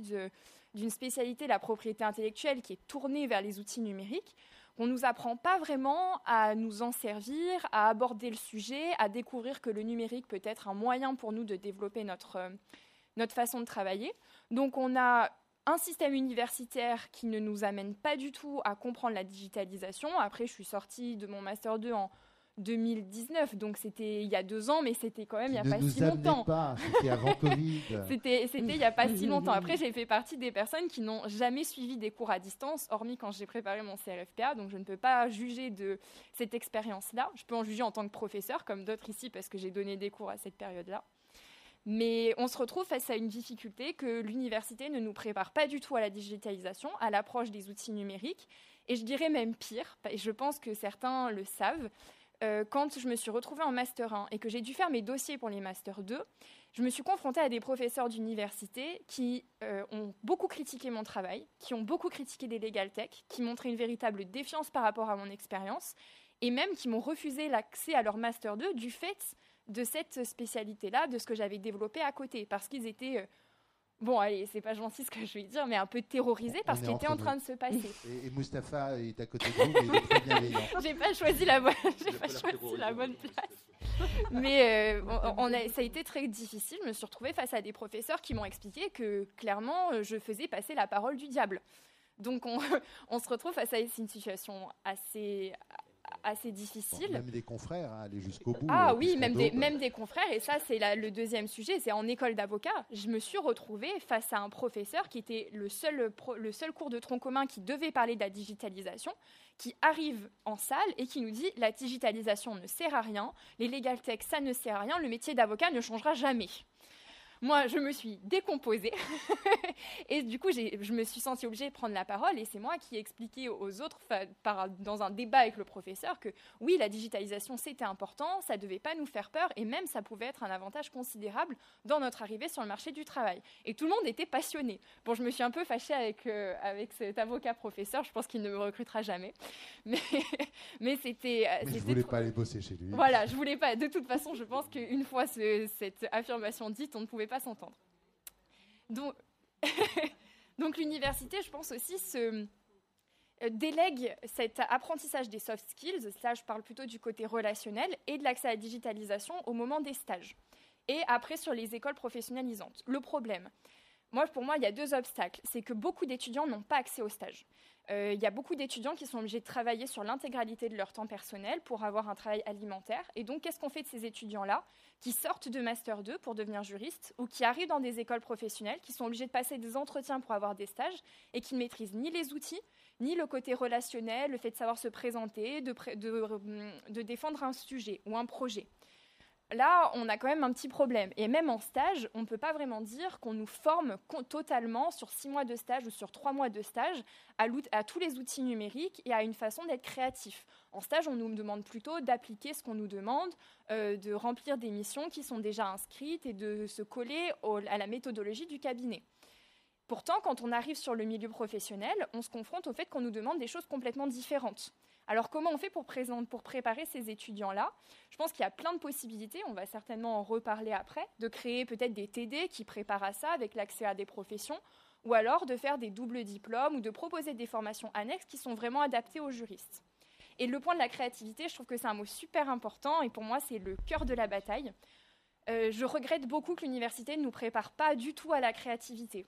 d'une spécialité, la propriété intellectuelle, qui est tournée vers les outils numériques. On nous apprend pas vraiment à nous en servir, à aborder le sujet, à découvrir que le numérique peut être un moyen pour nous de développer notre, euh, notre façon de travailler. Donc on a un système universitaire qui ne nous amène pas du tout à comprendre la digitalisation. Après, je suis sortie de mon master 2 en 2019, donc c'était il y a deux ans, mais c'était quand même il n'y a pas si longtemps. C'était avant Covid. <laughs> c'était il n'y a pas si longtemps. Après, j'ai fait partie des personnes qui n'ont jamais suivi des cours à distance, hormis quand j'ai préparé mon CRFPA, donc je ne peux pas juger de cette expérience-là. Je peux en juger en tant que professeur, comme d'autres ici, parce que j'ai donné des cours à cette période-là. Mais on se retrouve face à une difficulté que l'université ne nous prépare pas du tout à la digitalisation, à l'approche des outils numériques, et je dirais même pire, et je pense que certains le savent, euh, quand je me suis retrouvée en Master 1 et que j'ai dû faire mes dossiers pour les Master 2, je me suis confrontée à des professeurs d'université qui euh, ont beaucoup critiqué mon travail, qui ont beaucoup critiqué des Legal Tech, qui montraient une véritable défiance par rapport à mon expérience, et même qui m'ont refusé l'accès à leur Master 2 du fait de cette spécialité-là, de ce que j'avais développé à côté, parce qu'ils étaient euh, bon, allez, c'est pas gentil ce que je vais dire, mais un peu terrorisé parce qu'il était en train de se passer. <laughs> Et, Mustapha est à côté de vous, mais il est très bienveillant. <laughs> J'ai pas choisi la bonne, j'ai pas choisi la bonne place. Mais euh, on, a, ça a été très difficile. Je me suis retrouvée face à des professeurs qui m'ont expliqué que clairement, euh, je faisais passer la parole du diable. Donc on, <laughs> on se retrouve face à une situation assez, assez difficile. même des confrères, hein, aller jusqu'au bout. Ah euh, oui, même des, même des confrères. Et ça, c'est le deuxième sujet. C'est en école d'avocat. Je me suis retrouvée face à un professeur qui était le seul, le seul cours de tronc commun qui devait parler de la digitalisation, qui arrive en salle et qui nous dit la digitalisation ne sert à rien, les legal tech, ça ne sert à rien, le métier d'avocat ne changera jamais. Moi, je me suis décomposée <laughs> et du coup, je me suis sentie obligée de prendre la parole et c'est moi qui ai expliqué aux autres, par, dans un débat avec le professeur, que oui, la digitalisation, c'était important, ça ne devait pas nous faire peur et même ça pouvait être un avantage considérable dans notre arrivée sur le marché du travail. Et tout le monde était passionné. Bon, je me suis un peu fâchée avec, euh, avec cet avocat professeur, je pense qu'il ne me recrutera jamais. <laughs> Mais, mais c'était. Euh, mais je voulais pas aller bosser chez lui. Voilà, je voulais pas. De toute façon, je pense qu'une fois cette affirmation dite, on ne pouvait pas s'entendre. <laughs> Donc, l'université, je pense aussi, se euh, délègue cet apprentissage des soft skills, là je parle plutôt du côté relationnel, et de l'accès à la digitalisation au moment des stages. Et après sur les écoles professionnalisantes. Le problème, moi, pour moi, il y a deux obstacles. C'est que beaucoup d'étudiants n'ont pas accès aux stages. Euh, il y a beaucoup d'étudiants qui sont obligés de travailler sur l'intégralité de leur temps personnel pour avoir un travail alimentaire. Et donc, qu'est-ce qu'on fait de ces étudiants-là? Qui sortent de Master 2 pour devenir juristes ou qui arrivent dans des écoles professionnelles, qui sont obligés de passer des entretiens pour avoir des stages et qui ne maîtrisent ni les outils, ni le côté relationnel, le fait de savoir se présenter, de, de défendre un sujet ou un projet là, on a quand même un petit problème. Et même en stage, on ne peut pas vraiment dire qu'on nous forme totalement sur six mois de stage ou sur trois mois de stage à, tous les outils numériques et à une façon d'être créatif. En stage, on nous demande plutôt d'appliquer ce qu'on nous demande, euh, de remplir des missions qui sont déjà inscrites et de se coller à la méthodologie du cabinet. Pourtant, quand on arrive sur le milieu professionnel, on se confronte au fait qu'on nous demande des choses complètement différentes. Alors comment on fait pour, préparer ces étudiants-là? Je pense qu'il y a plein de possibilités, on va certainement en reparler après, de créer peut-être des TD qui préparent à ça avec l'accès à des professions, ou alors de faire des doubles diplômes ou de proposer des formations annexes qui sont vraiment adaptées aux juristes. Et le point de la créativité, je trouve que c'est un mot super important et pour moi c'est le cœur de la bataille. Euh, je regrette beaucoup que l'université ne nous prépare pas du tout à la créativité.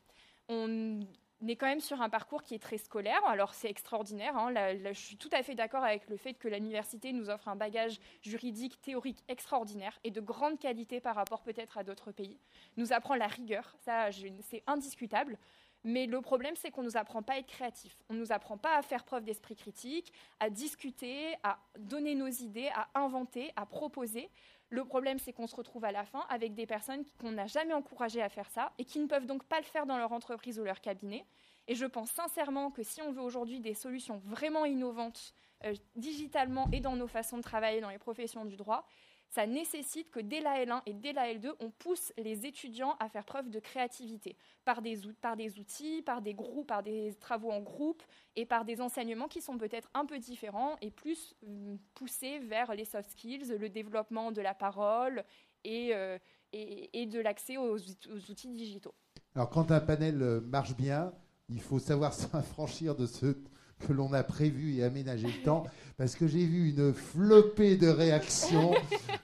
On est quand même sur un parcours qui est très scolaire. Alors c'est extraordinaire. Hein. je suis tout à fait d'accord avec le fait que l'université nous offre un bagage juridique, théorique extraordinaire et de grande qualité par rapport peut-être à d'autres pays. Nous apprend la rigueur, ça c'est indiscutable. Mais le problème, c'est qu'on ne nous apprend pas à être créatif. On ne nous apprend pas à faire preuve d'esprit critique, à discuter, à donner nos idées, à inventer, à proposer. Le problème, c'est qu'on se retrouve à la fin avec des personnes qu'on n'a jamais encouragées à faire ça et qui ne peuvent donc pas le faire dans leur entreprise ou leur cabinet. Et je pense sincèrement que si on veut aujourd'hui des solutions vraiment innovantes, euh, digitalement et dans nos façons de travailler dans les professions du droit, ça nécessite que dès la L1 et dès la L2, on pousse les étudiants à faire preuve de créativité par des, outils, par des groupes, par des travaux en groupe et par des enseignements qui sont peut-être un peu différents et plus hum, poussés vers les soft skills, le développement de la parole et, euh, de l'accès aux, aux, outils digitaux. Alors quand un panel euh, marche bien, il faut savoir <laughs> s'affranchir de ce que l'on a prévu et aménagé le temps, parce que j'ai vu une flopée de réactions.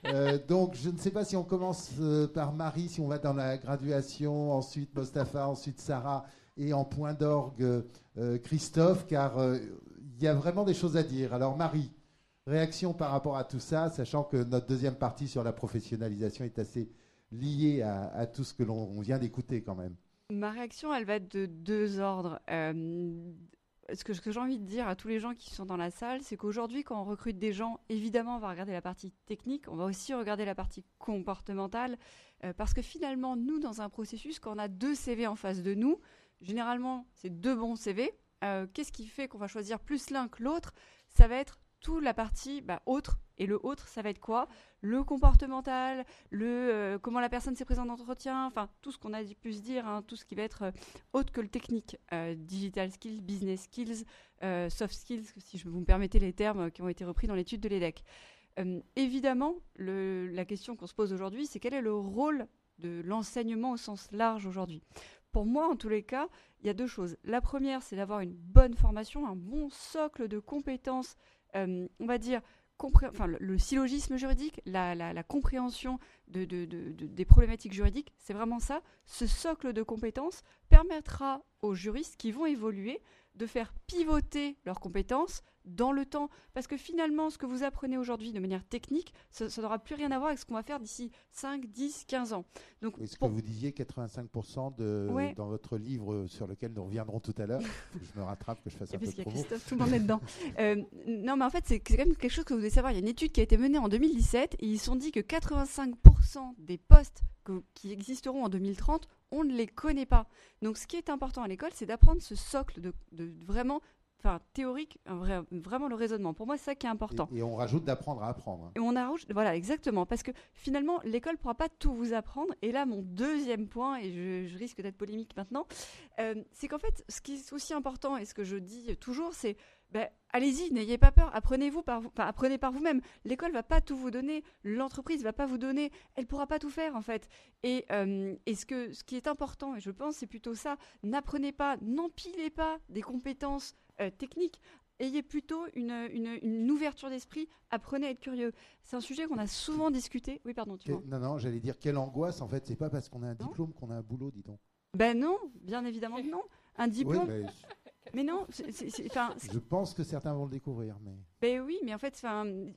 Euh, donc, je ne sais pas si on commence euh, par Marie, si on va dans la graduation, ensuite Mostafa, ensuite Sarah, et en point d'orgue euh, Christophe, car il y a vraiment des choses à dire. Alors, Marie, réaction par rapport à tout ça, sachant que notre deuxième partie sur la professionnalisation est assez liée à, tout ce que l'on vient d'écouter quand même. Ma réaction, elle va être de deux ordres ce que, j'ai envie de dire à tous les gens qui sont dans la salle, c'est qu'aujourd'hui, quand on recrute des gens, évidemment, on va regarder la partie technique, on va aussi regarder la partie comportementale, euh, parce que finalement, nous, dans un processus, quand on a deux CV en face de nous, généralement, c'est deux bons CV. Euh, qu'est-ce qui fait qu'on va choisir plus l'un que l'autre? Ça va être toute la partie bah, autre. Et le autre, ça va être quoi? Le comportemental, le euh, comment la personne s'est présente dans l'entretien, enfin tout ce qu'on a pu se dire, hein, tout ce qui va être euh, autre que le technique, euh, digital skills, business skills, soft skills, si je vous me permettez les termes qui ont été repris dans l'étude de l'EDEC. évidemment, la question qu'on se pose aujourd'hui, c'est quel est le rôle de l'enseignement au sens large aujourd'hui? Pour moi, en tous les cas, il y a deux choses. La première, c'est d'avoir une bonne formation, un bon socle de compétences on va dire, le, syllogisme juridique, la, compréhension des problématiques juridiques, c'est vraiment ça. Ce socle de compétences permettra aux juristes qui vont évoluer de faire pivoter leurs compétences dans le temps. Parce que finalement, ce que vous apprenez aujourd'hui de manière technique, ça, n'aura plus rien à voir avec ce qu'on va faire d'ici 5, 10, 15 ans. Donc, ce que vous disiez, 85% de, dans votre livre sur lequel nous reviendrons tout à l'heure, <laughs> je me rattrape que je fasse un peu de promo. Christophe, tout le monde est dedans. Euh, non, mais en fait, c'est quand même quelque chose que vous devez savoir. Il y a une étude qui a été menée en 2017 et ils se sont dit que 85% des postes qui existeront en 2030 on ne les connaît pas. Donc ce qui est important à l'école, c'est d'apprendre ce socle de, de, vraiment enfin théorique, vraiment le raisonnement. Pour moi, c'est ça qui est important. Et, on rajoute d'apprendre à apprendre. Hein. Et on rajoute, voilà, exactement, parce que finalement, l'école ne pourra pas tout vous apprendre. Et là, mon deuxième point, et je, risque d'être polémique maintenant, euh, c'est qu'en fait, ce qui est aussi important et ce que je dis toujours, c'est ben, allez-y, n'ayez pas peur, apprenez-vous par, apprenez par vous-même. L'école va pas tout vous donner, l'entreprise va pas vous donner, elle pourra pas tout faire en fait. Et, euh, ce, que, ce qui est important, et je pense, c'est plutôt ça, n'apprenez pas, n'empilez pas des compétences euh, techniques. Ayez plutôt une, une, ouverture d'esprit, apprenez à être curieux. C'est un sujet qu'on a souvent discuté. Oui, pardon, tu vois. Non, non, j'allais dire quelle angoisse. En fait, c'est pas parce qu'on a un diplôme qu'on a un boulot, dis donc. Ben non, bien évidemment que non. Un diplôme. Mais non, je pense que certains vont le découvrir, mais. Ben oui, mais en fait,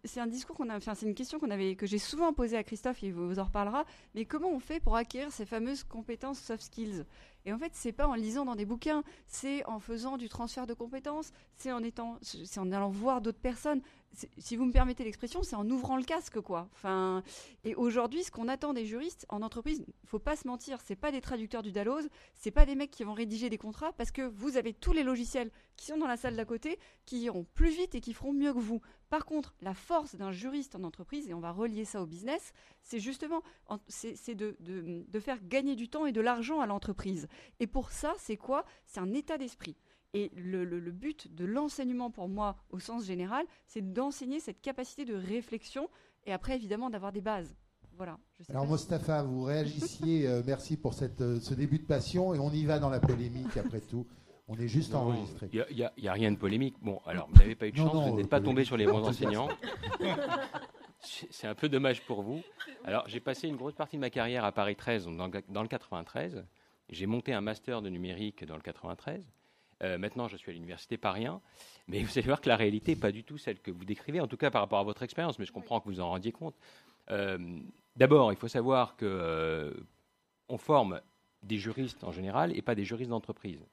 c'est un discours qu'on a, c'est une question qu'on avait, que j'ai souvent posée à Christophe, il vous en reparlera. Mais comment on fait pour acquérir ces fameuses compétences soft skills? Et en fait, c'est pas en lisant dans des bouquins, c'est en faisant du transfert de compétences, c'est en étant, c'est en allant voir d'autres personnes si vous me permettez l'expression, c'est en ouvrant le casque, quoi. Et aujourd'hui, ce qu'on attend des juristes en entreprise, faut pas se mentir, c'est pas des traducteurs du Dalloz, c'est pas des mecs qui vont rédiger des contrats, parce que vous avez tous les logiciels qui sont dans la salle d'à côté, qui iront plus vite et qui feront mieux que vous. Par contre, la force d'un juriste en entreprise, et on va relier ça au business, c'est justement c'est de, de faire gagner du temps et de l'argent à l'entreprise. Et pour ça, c'est quoi? C'est un état d'esprit. Et le, but de l'enseignement pour moi, au sens général, c'est d'enseigner cette capacité de réflexion et après, évidemment, d'avoir des bases. Voilà. Alors, Mostafa, vous réagissiez. Euh, merci pour cette, euh, ce début de passion et on y va dans la polémique après tout. <laughs> On est juste enregistré. Il n'y a, rien de polémique. Bon, alors, vous n'avez pas eu de chance, vous n'êtes pas tombé sur les bons enseignants. <laughs> C'est un peu dommage pour vous. Alors, j'ai passé une grosse partie de ma carrière à Paris 13, dans, dans le 93. J'ai monté un master de numérique dans le 93. Euh, maintenant, je suis à l'université pas rien, mais vous allez voir que la réalité n'est pas du tout celle que vous décrivez, en tout cas par rapport à votre expérience, mais je comprends que vous en rendiez compte. Euh, d'abord, il faut savoir qu'on euh, forme des juristes en général et pas des juristes d'entreprise.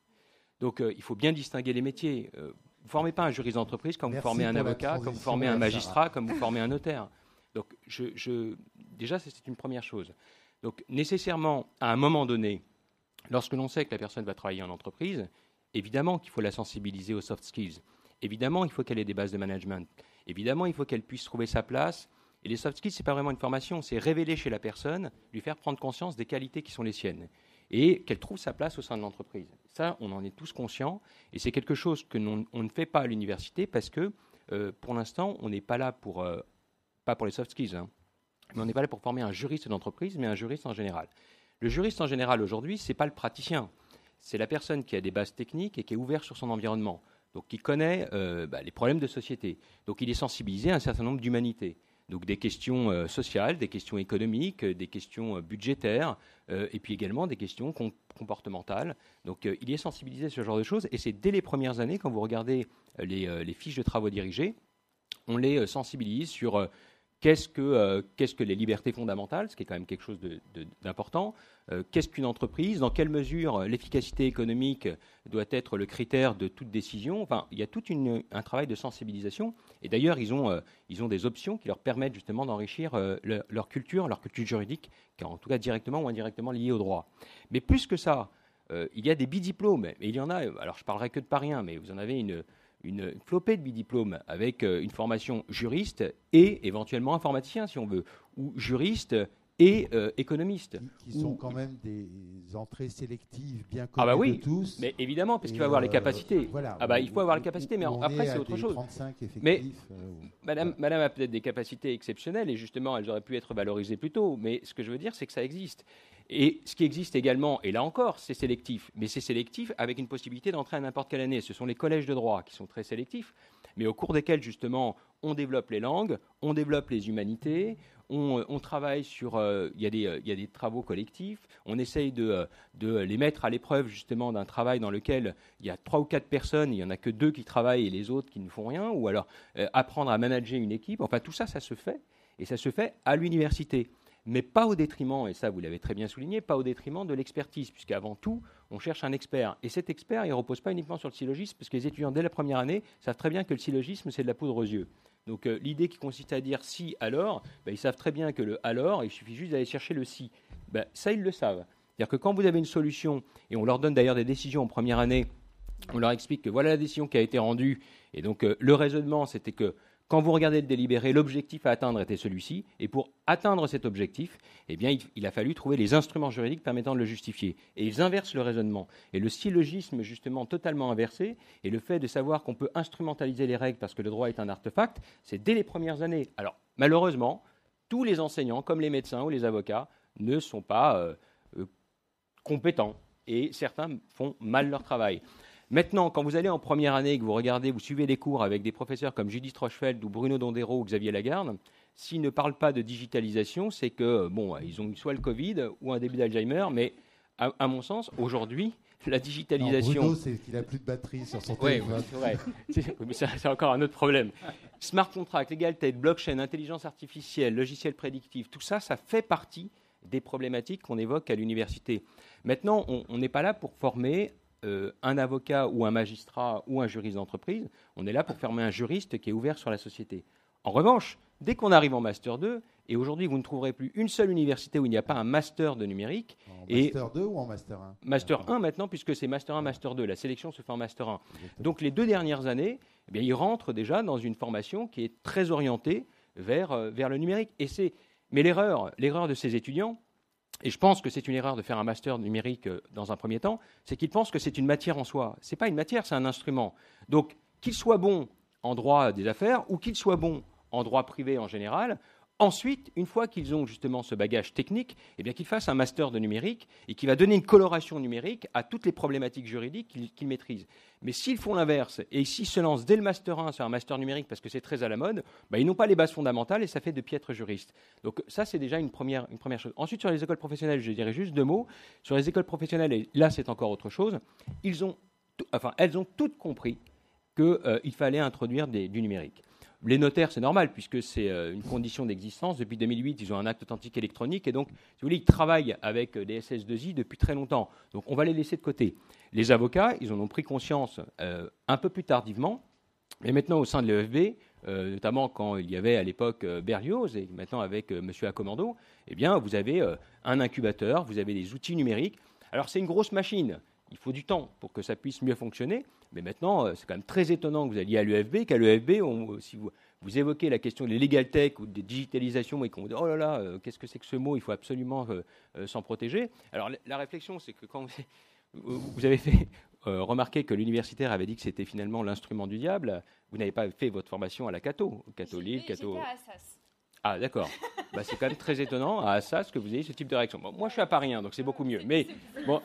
Donc, il faut bien distinguer les métiers. vous ne formez pas un juriste d'entreprise comme vous formez un avocat, comme vous formez un magistrat, comme vous formez un notaire. Donc, je, déjà, c'est une première chose. Donc, nécessairement, à un moment donné, lorsque l'on sait que la personne va travailler en entreprise, Évidemment qu'il faut la sensibiliser aux soft skills. Évidemment, il faut qu'elle ait des bases de management. Évidemment, il faut qu'elle puisse trouver sa place. Et les soft skills, ce n'est pas vraiment une formation, c'est révéler chez la personne, lui faire prendre conscience des qualités qui sont les siennes et qu'elle trouve sa place au sein de l'entreprise. Ça, on en est tous conscients et c'est quelque chose que on ne fait pas à l'université parce que euh, pour l'instant, on n'est pas là pour, euh, pas pour les soft skills, hein, mais on n'est pas là pour former un juriste d'entreprise, mais un juriste en général. Le juriste en général aujourd'hui, ce n'est pas le praticien c'est la personne qui a des bases techniques et qui est ouverte sur son environnement. donc qui connaît euh, bah, les problèmes de société. Donc il est sensibilisé à un certain nombre d'humanités. Donc des questions euh, sociales, des questions économiques, des questions budgétaires, et puis également des questions comportementales. Donc il est sensibilisé à ce genre de choses, et c'est dès les premières années, quand vous regardez les fiches de travaux dirigés, on les sensibilise sur Qu'est-ce que, euh, qu'est-ce que les libertés fondamentales, ce qui est quand même quelque chose d'important euh, Qu'est-ce qu'une entreprise Dans quelle mesure l'efficacité économique doit être le critère de toute décision Enfin, il y a tout un travail de sensibilisation. Et d'ailleurs, ils ont, euh, ils ont des options qui leur permettent justement d'enrichir leur culture, leur culture juridique, qui est en tout cas directement ou indirectement liée au droit. Mais plus que ça, il y a des bidiplômes. Et il y en a, alors je parlerai que de Paris mais vous en avez une une flopée de bidiplômes avec euh, une formation juriste et éventuellement informaticien, si on veut, ou juriste et euh, économiste. Qui, sont quand même des entrées sélectives bien connues ah bah oui, de tous. Mais évidemment, parce qu'il faut avoir les euh, capacités. Voilà, ah bah, il faut avoir les capacités, mais après c'est autre chose. mais Madame, Madame a peut-être des capacités exceptionnelles et justement elles auraient pu être valorisées plus tôt. Mais ce que je veux dire, c'est que ça existe. Et ce qui existe également, et là encore, c'est sélectif, mais c'est sélectif avec une possibilité d'entrer à n'importe quelle année. Ce sont les collèges de droit qui sont très sélectifs, mais au cours desquels, justement, on développe les langues, on développe les humanités, on, travaille sur. Euh, il y, a des travaux collectifs, on essaye de, les mettre à l'épreuve, justement, d'un travail dans lequel il y a trois ou quatre personnes, il n'y en a que deux qui travaillent et les autres qui ne font rien, ou alors euh, apprendre à manager une équipe. Enfin, tout ça, ça se fait, et ça se fait à l'université mais pas au détriment, et ça vous l'avez très bien souligné, pas au détriment de l'expertise, puisqu'avant tout, on cherche un expert. Et cet expert, il ne repose pas uniquement sur le syllogisme, parce que les étudiants, dès la première année, savent très bien que le syllogisme, c'est de la poudre aux yeux. Donc euh, l'idée qui consiste à dire si, alors, ben, ils savent très bien que le alors, il suffit juste d'aller chercher le si. Ben, ça, ils le savent. C'est-à-dire que quand vous avez une solution, et on leur donne d'ailleurs des décisions en première année, on leur explique que voilà la décision qui a été rendue, et donc euh, le raisonnement, c'était que quand vous regardez le délibéré, l'objectif à atteindre était celui-ci, et pour atteindre cet objectif, eh il, a fallu trouver les instruments juridiques permettant de le justifier. Et ils inversent le raisonnement. Et le syllogisme, justement, totalement inversé, et le fait de savoir qu'on peut instrumentaliser les règles parce que le droit est un artefact, c'est dès les premières années. Alors, malheureusement, tous les enseignants, comme les médecins ou les avocats, ne sont pas euh, euh, compétents, et certains font mal leur travail. Maintenant, quand vous allez en première année et que vous regardez, vous suivez les cours avec des professeurs comme Judith Rochefeld ou Bruno Dondero ou Xavier Lagarde, s'ils ne parlent pas de digitalisation, c'est que, bon, ils ont eu soit le Covid ou un début d'Alzheimer, mais à, mon sens, aujourd'hui, la digitalisation. Bruno, c'est qu'il n'a plus de batterie sur son téléphone. Oui, c'est <laughs> c'est encore un autre problème. Smart contract, legal tech, blockchain, intelligence artificielle, logiciel prédictif, tout ça, ça fait partie des problématiques qu'on évoque à l'université. Maintenant, on n'est pas là pour former euh, un avocat ou un magistrat ou un juriste d'entreprise, on est là pour former un juriste qui est ouvert sur la société. En revanche, dès qu'on arrive en Master 2, et aujourd'hui vous ne trouverez plus une seule université où il n'y a pas un Master de numérique. En Master 2 ou en Master 1 Master 1 maintenant, puisque c'est Master 1, Master 2. La sélection se fait en Master 1. Donc les deux dernières années, eh bien, ils rentrent déjà dans une formation qui est très orientée vers, euh, vers le numérique. Et c'est, mais l'erreur, l'erreur de ces étudiants, et je pense que c'est une erreur de faire un master numérique euh, dans un premier temps, c'est qu'ils pensent que c'est une matière en soi. Ce n'est pas une matière, c'est un instrument. Donc, qu'il soit bon en droit des affaires ou qu'il soit bon en droit privé en général, Ensuite, une fois qu'ils ont justement ce bagage technique, eh bien qu'ils fassent un master de numérique et qui va donner une coloration numérique à toutes les problématiques juridiques qu'ils maîtrisent. Mais s'ils font l'inverse et s'ils se lancent dès le master 1 sur un master numérique parce que c'est très à la mode, bah, ils n'ont pas les bases fondamentales et ça fait de piètres juristes. Donc ça, c'est déjà une première, chose. Ensuite, sur les écoles professionnelles, je dirais juste deux mots. Sur les écoles professionnelles, et là c'est encore autre chose, elles ont toutes compris qu'il euh, fallait introduire du numérique. Les notaires, c'est normal, puisque c'est euh, une condition d'existence. Depuis 2008, ils ont un acte authentique électronique, et donc, si vous voulez, ils travaillent avec des euh, SS2I depuis très longtemps. Donc, on va les laisser de côté. Les avocats, ils en ont pris conscience euh, un peu plus tardivement, mais maintenant, au sein de l'EFB, notamment quand il y avait à l'époque Berlioz, et maintenant avec M. Accommando, eh bien, vous avez un incubateur, vous avez des outils numériques. Alors, c'est une grosse machine. Il faut du temps pour que ça puisse mieux fonctionner. Mais maintenant, euh, c'est quand même très étonnant que vous alliez à l'UFB, qu'à l'UFB, si vous, vous, évoquez la question des legal tech ou des digitalisations et qu'on dit oh là là, euh, qu'est-ce que c'est que ce mot Il faut absolument euh, s'en protéger. Alors la, réflexion, c'est que quand vous, <laughs> avez fait remarquer que l'universitaire avait dit que c'était finalement l'instrument du diable, vous n'avez pas fait votre formation à la Cato, catholique, Cato. À Assas. Ah d'accord. <laughs> bah, c'est quand même très étonnant à Assas que vous ayez ce type de réaction. moi je suis à Paris, hein, donc c'est beaucoup mieux. <laughs> Mais bon,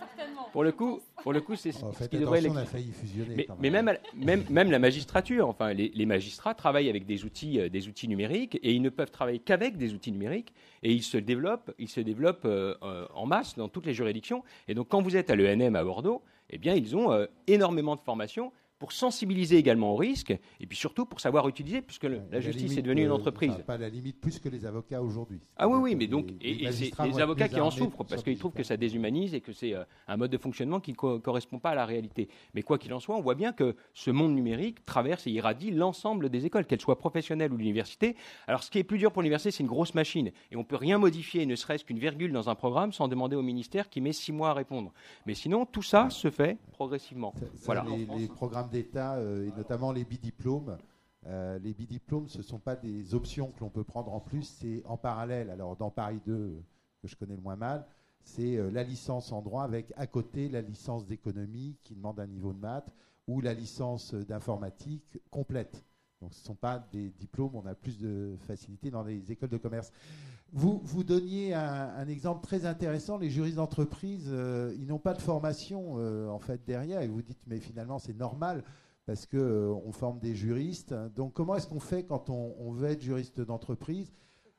pour le coup, pour le coup, c'est Oh, ce qui devrait on les- a failli fusionner. Mais, même, la- même, même la magistrature, enfin, les, les magistrats travaillent avec des outils, euh, des outils numériques et ils ne peuvent travailler qu'avec des outils numériques et ils se développent, ils se développent euh, euh, en masse dans toutes les juridictions. Et donc, quand vous êtes à l'ENM à Bordeaux, eh bien, ils ont euh, énormément de formations pour sensibiliser également au risque et puis surtout pour savoir utiliser, puisque le- Et la justice limite, est devenue une euh, entreprise. enfin, pas la limite plus que les avocats aujourd'hui. Ah oui, oui, mais donc, les- et, les et les avocats qui en souffrent parce qu'ils trouvent que ça déshumanise et que c'est euh, un mode de fonctionnement qui ne correspond pas à la réalité. Mais quoi qu'il en soit, on voit bien que ce monde numérique traverse et irradie l'ensemble des écoles, qu'elles soient professionnelles ou l'université. Alors, ce qui est plus dur pour l'université, c'est une grosse machine et on peut rien modifier, ne serait-ce qu'une virgule dans un programme, sans demander au ministère qui met six mois à répondre. Mais sinon, tout ça se fait progressivement. Ça, ça, Voilà. Les, les programmes d'État, euh, et notamment les bidiplômes, euh, les bidiplômes, ce ne sont pas des options que l'on peut prendre en plus, c'est en parallèle. Alors, dans Paris 2, euh, que je connais le moins mal, c'est la licence en droit avec à côté la licence d'économie qui demande un niveau de maths ou la licence d'informatique complète. Donc, ce ne sont pas des diplômes, on a plus de facilité dans les écoles de commerce. Vous, vous donniez un, exemple très intéressant. Les juristes d'entreprise, euh, ils n'ont pas de formation euh, en fait derrière. Et vous dites, mais finalement, c'est normal parce que euh, on forme des juristes. Donc, comment est-ce qu'on fait quand on, veut être juriste d'entreprise?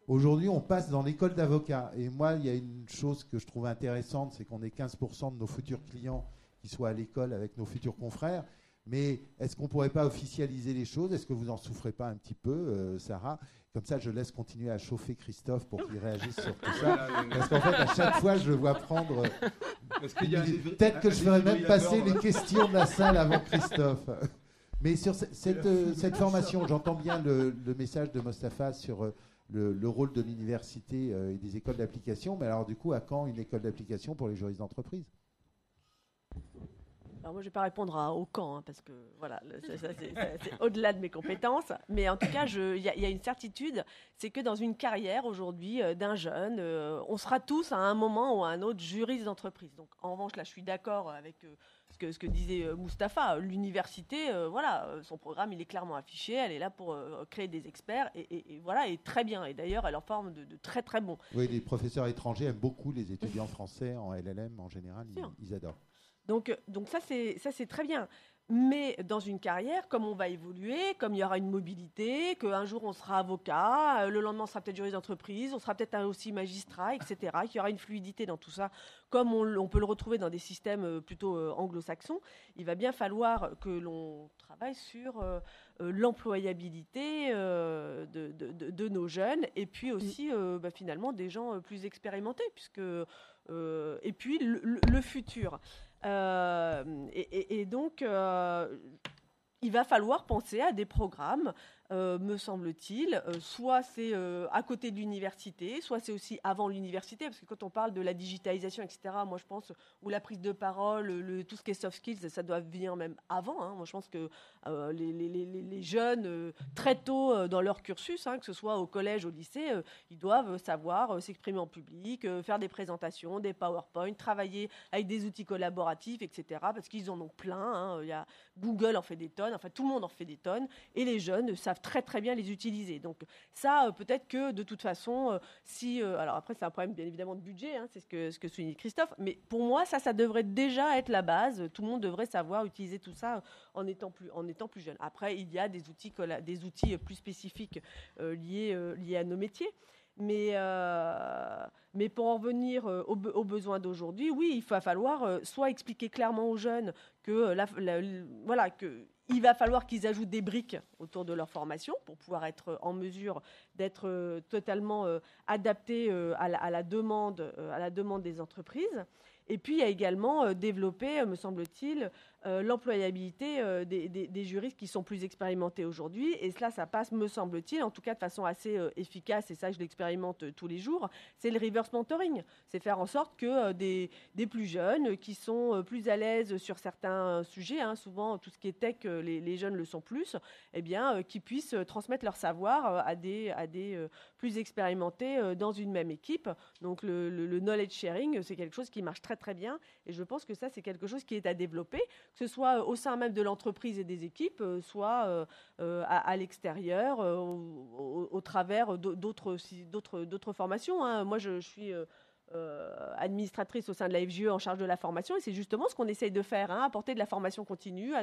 Aujourd'hui, on passe dans l'école d'avocat. Et moi, il y a une chose que je trouve intéressante, c'est qu'on est 15% de nos futurs clients qui soient à l'école avec nos futurs confrères. Mais est-ce qu'on ne pourrait pas officialiser les choses? Est-ce que vous en souffrez pas un petit peu, Sarah? Comme ça, je laisse continuer à chauffer Christophe pour qu'il réagisse sur tout ça. Parce qu'en fait, à chaque fois, je le vois prendre. Peut-être que je ferais même passer les là. questions de la salle avant Christophe. Mais sur ce- cette, euh, cette formation, j'entends bien le, le message de Mostafa sur euh, le, le rôle de l'université euh, et des écoles d'application. Mais alors, du coup, à quand une école d'application pour les juristes d'entreprise? Alors moi, je ne vais pas répondre à, au camp, hein, parce que voilà, le- ça- ça, c'est au-delà de mes compétences. Mais en tout cas, il y, a- il y a une certitude, c'est que dans une carrière aujourd'hui euh, d'un jeune, euh, on sera tous à un moment ou à un autre juriste d'entreprise. Donc en revanche, là, je suis d'accord avec euh, ce, que, ce que disait Mustapha. L'université, voilà, son programme, il est clairement affiché. Elle est là pour créer des experts, et, et- et voilà, et très bien. Et d'ailleurs, elle en forme de, de très très bons. Oui, les professeurs étrangers aiment beaucoup les étudiants français en LLM en général. Ils adorent. Donc, euh, donc ça, c'est très bien. Mais dans une carrière, comme on va évoluer, comme il y aura une mobilité, qu'un jour on sera avocat, euh, le lendemain on sera peut-être juriste d'entreprise, on sera peut-être aussi magistrat, etc., qu'il y aura une fluidité dans tout ça, comme on, peut le retrouver dans des systèmes euh, plutôt anglo-saxons, il va bien falloir que l'on travaille sur euh, l'employabilité euh, de, de- de- de nos jeunes et puis aussi euh, bah, finalement des gens plus expérimentés, puisque et puis le, le- le futur. Euh, et, donc, euh, il va falloir penser à des programmes, euh, me semble-t-il. Euh, soit c'est euh, à côté de l'université, soit c'est aussi avant l'université, parce que quand on parle de la digitalisation, etc., moi je pense, ou la prise de parole, le, tout ce qui est soft skills, ça doit venir même avant. hein. Moi je pense que les, jeunes, très tôt dans leur cursus, hein, que ce soit au collège, au lycée, ils doivent savoir s'exprimer en public, faire des présentations, des PowerPoint, travailler avec des outils collaboratifs, etc. Parce qu'ils en ont plein. hein. Il y a Google en fait des tonnes, enfin tout le monde en fait des tonnes, et les jeunes savent très très bien les utiliser. Donc ça, euh, peut-être que de toute façon, euh, si, euh, alors après c'est un problème bien évidemment de budget, hein, c'est ce que ce que souligne Christophe, mais pour moi ça, ça devrait déjà être la base. Tout le monde devrait savoir utiliser tout ça en étant plus en étant plus jeune. Après, il y a des outils des outils plus spécifiques liés liés à nos métiers. Mais, euh, mais pour en revenir euh, aux, be- aux besoins d'aujourd'hui, oui, il va falloir euh, soit expliquer clairement aux jeunes que, voilà, que il va falloir qu'ils ajoutent des briques autour de leur formation pour pouvoir être en mesure d'être totalement adaptés à, la, demande, à la demande des entreprises. Et puis, il y a également développé, me semble-t-il, euh, l'employabilité euh, des, juristes qui sont plus expérimentés aujourd'hui. Et cela, ça passe, me semble-t-il, en tout cas de façon assez euh, efficace, et ça, je l'expérimente tous les jours, c'est le reverse mentoring. C'est faire en sorte que des, plus jeunes qui sont plus à l'aise sur certains sujets, hein, souvent tout ce qui est tech, les, jeunes le sont plus, eh bien, qui puissent transmettre leur savoir à des, à des plus expérimentés dans une même équipe. Donc le, le- le knowledge sharing, c'est quelque chose qui marche très très bien et je pense que ça c'est quelque chose qui est à développer, que ce soit euh, au sein même de l'entreprise et des équipes, euh, soit euh, à, l'extérieur, au, travers d'au- d'autres formations. hein. Moi je, suis administratrice au sein de la FGE en charge de la formation et c'est justement ce qu'on essaye de faire, hein, apporter de la formation continue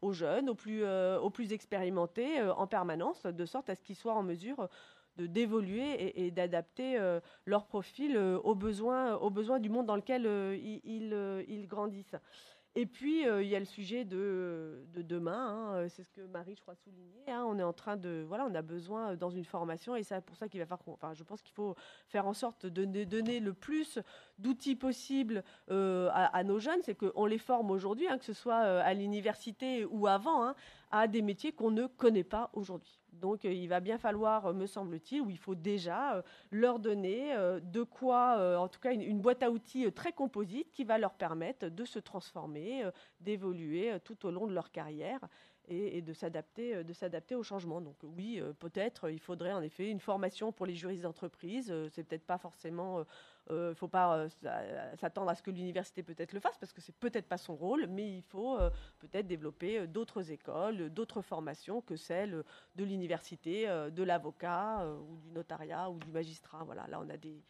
aux jeunes, aux plus, expérimentés en permanence, de sorte à ce qu'ils soient en mesure d'évoluer et, d'adapter leur profil aux, besoins, du monde dans lequel ils grandissent. Et puis, euh, il y a le sujet de, demain. Hein, euh, c'est ce que Marie, je crois, soulignait. Hein. on est en train de. Voilà, on a besoin euh, dans une formation, et c'est pour ça qu'il va falloir. Je pense qu'il faut faire en sorte de donner le plus d'outils possibles à, nos jeunes. C'est qu'on les forme aujourd'hui, hein, que ce soit à l'université ou avant, à des métiers qu'on ne connaît pas aujourd'hui. Donc euh, il va bien falloir, euh, me semble-t-il, ou il faut déjà euh, leur donner de quoi, en tout cas une, boîte à outils très composite qui va leur permettre de se transformer, d'évoluer tout au long de leur carrière et, de s'adapter de s'adapter au changement. Donc oui, peut-être il faudrait en effet une formation pour les juristes d'entreprise. c'est peut-être pas forcément il euh, ne faut pas euh, s'attendre à ce que l'université peut-être le fasse parce que c'est peut-être pas son rôle, mais il faut euh, peut-être développer d'autres écoles, d'autres formations que celles de l'université, de l'avocat ou du notariat ou du magistrat. Voilà, là on a des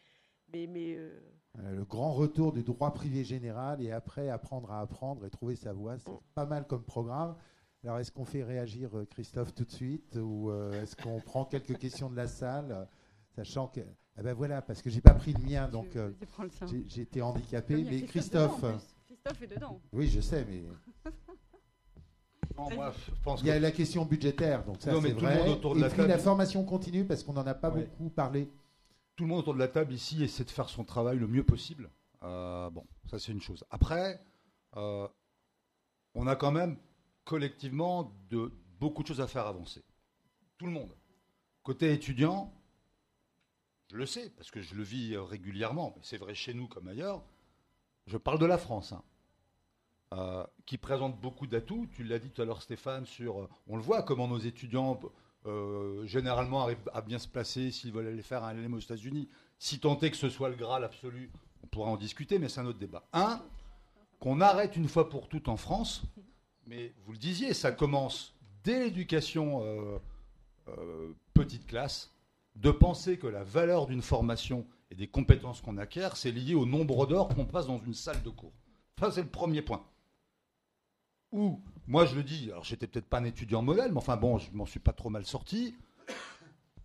mais, mais le grand retour du droit privé général et après apprendre à apprendre et trouver sa voie, c'est pas mal comme programme. Alors est-ce qu'on fait réagir Christophe tout de suite ou est-ce qu'on prend quelques questions de la salle, sachant que eh ben voilà, parce que j'ai pas pris le mien, donc euh, j'ai été handicapé. Mais Christophe. Christophe, est dedans. Oui, je sais, mais. <laughs> Il y a la question budgétaire, donc ça c'est vrai. Et puis la formation continue, parce qu'on n'en a pas beaucoup parlé. Tout le monde autour de la table ici essaie de faire son travail le mieux possible. Euh, bon, ça c'est une chose. Après, euh, on a quand même collectivement de, beaucoup de choses à faire avancer. Tout le monde. Côté étudiant, je le sais, parce que je le vis euh, régulièrement, mais c'est vrai chez nous comme ailleurs. Je parle de la France, hein. euh, qui présente beaucoup d'atouts. Tu l'as dit tout à l'heure, Stéphane, sur. Euh, on le voit comment nos étudiants, généralement, arrivent à bien se placer s'ils veulent aller faire un LM aux États-Unis. Si tant est que ce soit le Graal absolu, on pourra en discuter, mais c'est un autre débat. Un, qu'on arrête une fois pour toutes en France, mais vous le disiez, ça commence dès l'éducation petite classe de penser que la valeur d'une formation et des compétences qu'on acquiert, c'est lié au nombre d'heures qu'on passe dans une salle de cours. Ça, c'est le premier point. Ou, moi je le dis, alors j'étais peut-être pas un étudiant modèle, mais enfin bon, je m'en suis pas trop mal sorti.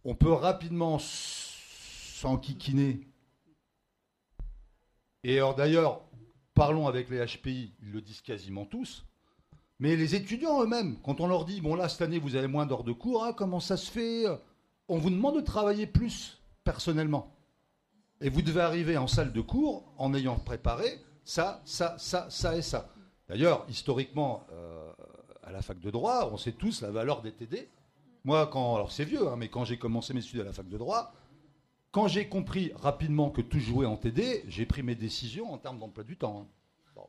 On peut rapidement s'enquiquiner. Et alors d'ailleurs, parlons avec les HPI, ils le disent quasiment tous. Mais les étudiants eux-mêmes, quand on leur dit, bon là, cette année, vous avez moins d'heures de cours, hein, comment ça se fait? On vous demande de travailler plus personnellement. Et vous devez arriver en salle de cours en ayant préparé ça, ça, ça, ça et ça. D'ailleurs, historiquement, euh, à la fac de droit, on sait tous la valeur des TD. Moi, quand, alors c'est vieux, hein, mais quand j'ai commencé mes études à la fac de droit, quand j'ai compris rapidement que tout jouait en TD, j'ai pris mes décisions en termes d'emploi du temps. Hein.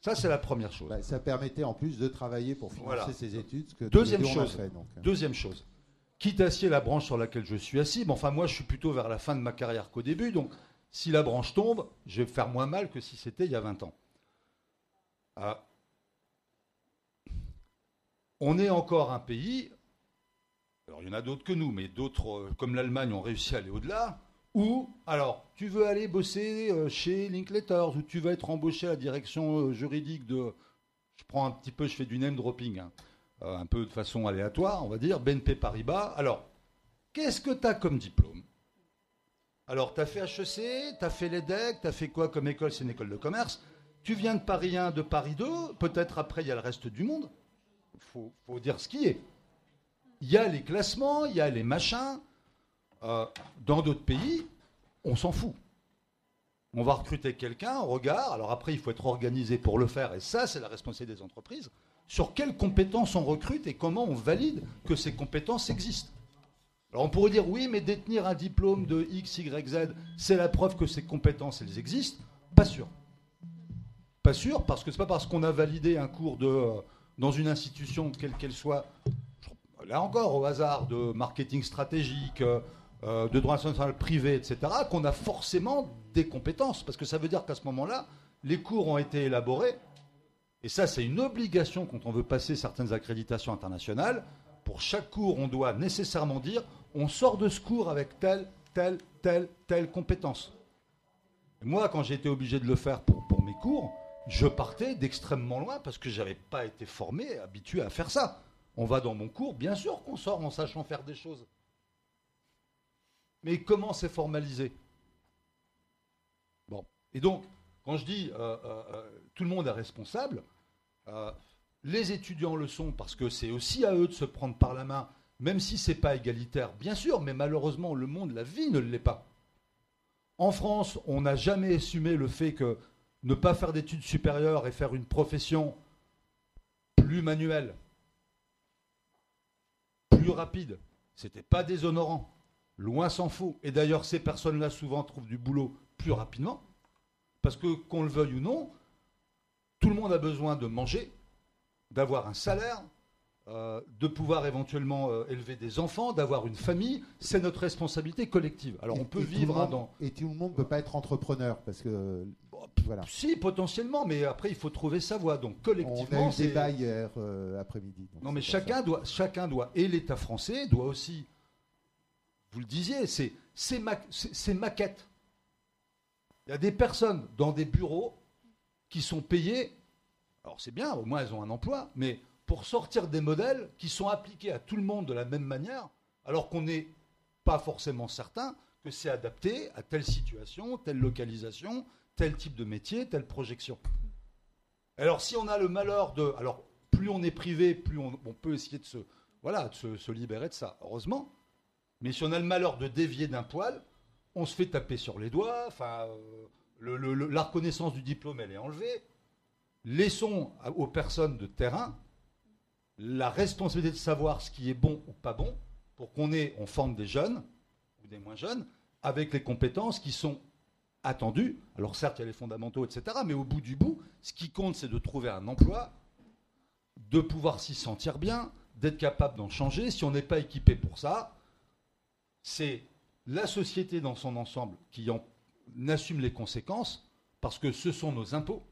Ça, c'est la première chose. Bah, ça permettait en plus de travailler pour financer ses études. que deuxième, chose, deuxième chose, quitte à scier la branche sur laquelle je suis assis, mais enfin moi je suis plutôt vers la fin de ma carrière qu'au début, donc si la branche tombe, je vais faire moins mal que si c'était il y a 20 ans. Ah. On est encore un pays, alors il y en a d'autres que nous, mais d'autres euh, comme l'Allemagne ont réussi à aller au-delà, où, alors, tu veux aller bosser euh, chez Linkletters, ou tu veux être embauché à la direction euh, juridique de... Je prends un petit peu, je fais du name dropping. Hein. Euh, un peu de façon aléatoire, on va dire, BNP Paribas. Alors, qu'est-ce que tu as comme diplôme? Alors, tu as fait HEC, tu as fait l'EDEC, tu as fait quoi comme école? C'est une école de commerce. Tu viens de Paris 1, de Paris 2, peut-être après il y a le reste du monde. Il faut, dire ce qui est. Il y a les classements, il y a les machins. Euh, dans d'autres pays, on s'en fout. On va recruter quelqu'un, on regarde. Alors après, il faut être organisé pour le faire, et ça, c'est la responsabilité des entreprises sur quelles compétences on recrute et comment on valide que ces compétences existent. Alors on pourrait dire oui, mais détenir un diplôme de X, Y, Z, c'est la preuve que ces compétences, elles existent. Pas sûr. Pas sûr, parce que c'est pas parce qu'on a validé un cours de, euh, dans une institution, quelle qu'elle soit, là encore au hasard, de marketing stratégique, euh, euh, de droit national privé, etc., qu'on a forcément des compétences. Parce que ça veut dire qu'à ce moment-là, les cours ont été élaborés et ça, c'est une obligation quand on veut passer certaines accréditations internationales. Pour chaque cours, on doit nécessairement dire on sort de ce cours avec telle, telle, telle, telle compétence. Moi, quand j'ai été obligé de le faire pour, pour mes cours, je partais d'extrêmement loin parce que j'avais pas été formé, habitué à faire ça. On va dans mon cours, bien sûr qu'on sort en sachant faire des choses. Mais comment c'est formalisé? Bon. Et donc, quand je dis euh, euh, euh, tout le monde est responsable, euh, les étudiants le sont parce que c'est aussi à eux de se prendre par la main, même si c'est pas égalitaire, bien sûr, mais malheureusement, le monde, la vie ne l'est pas. En France, on n'a jamais assumé le fait que ne pas faire d'études supérieures et faire une profession plus manuelle, plus rapide, c'était pas déshonorant. Loin s'en faut. Et d'ailleurs, ces personnes-là souvent trouvent du boulot plus rapidement. Parce que, qu'on le veuille ou non, tout le monde a besoin de manger, d'avoir un salaire, euh, de pouvoir éventuellement euh, élever des enfants, d'avoir une famille. C'est notre responsabilité collective. Alors Et- on peut vivre hein, monde- dans. Et tout le monde ne peut pas être entrepreneur parce que voilà. Si, potentiellement, mais après, il faut trouver sa voie. Donc On collectivement, a eu c'est- débat hier euh, après-midi. Non, mais chacun doit, chacun doit, et l'État français doit aussi, vous le disiez, c'est ma, c'est- c'est maquette. Il y a des personnes dans des bureaux qui sont payées, alors c'est bien, au moins elles ont un emploi, mais pour sortir des modèles qui sont appliqués à tout le monde de la même manière, alors qu'on n'est pas forcément certain que c'est adapté à telle situation, telle localisation, tel type de métier, telle projection. Alors si on a le malheur de... Alors plus on est privé, plus on, peut essayer de se, voilà, de se libérer de ça, heureusement. Mais si on a le malheur de dévier d'un poil, on se fait taper sur les doigts, enfin, euh, la reconnaissance du diplôme, elle est enlevée. Laissons aux personnes de terrain la responsabilité de savoir ce qui est bon ou pas bon, pour qu'on ait, on forme des jeunes, ou des moins jeunes, avec les compétences qui sont attendues. Alors certes, il y a les fondamentaux, etc., mais au bout du bout, ce qui compte, c'est de trouver un emploi, de pouvoir s'y sentir bien, d'être capable d'en changer. Si on n'est pas équipé pour ça, c'est la société dans son ensemble qui en assume les conséquences, parce que ce sont nos impôts.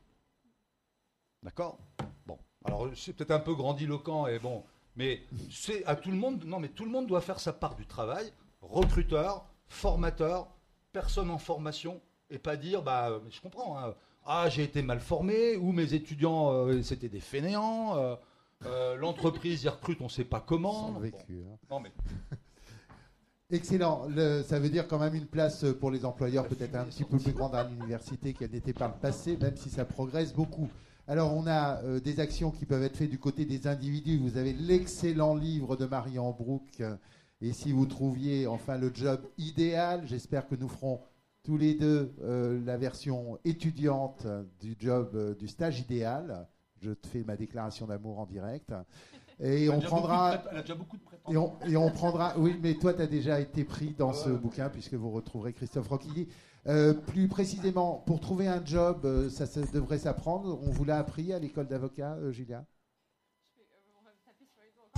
D'accord? Bon, alors c'est peut-être un peu grandiloquent et bon, mais c'est à tout le monde. Non, mais tout le monde doit faire sa part du travail. Recruteur, formateur, personne en formation, et pas dire, bah, je comprends. hein, ah, j'ai été mal formé, ou mes étudiants euh, c'était des fainéants. euh, euh, L'entreprise y recrute, on ne sait pas comment. Sans Bon, vécu. hein. non, mais Excellent. Le- ça veut dire quand même une place pour les employeurs peut-être un petit peu plus grande à l'université qu'elle n'était par le passé, même si ça progresse beaucoup. Alors on a euh, des actions qui peuvent être faites du côté des individus. Vous avez l'excellent livre de Marion Brook. Et si vous trouviez enfin le job idéal, j'espère que nous ferons tous les deux euh, la version étudiante du job euh, du stage idéal. Je te fais ma déclaration d'amour en direct. Et on prendra. Elle a déjà beaucoup de Et on, et on prendra. Oui, mais toi, tu as déjà été pris dans ce bouquin, puisque vous retrouverez Christophe Roquilly. Euh, plus précisément, pour trouver un job, euh, ça, ça devrait s'apprendre. On vous l'a appris à l'école d'avocat, euh, Julia?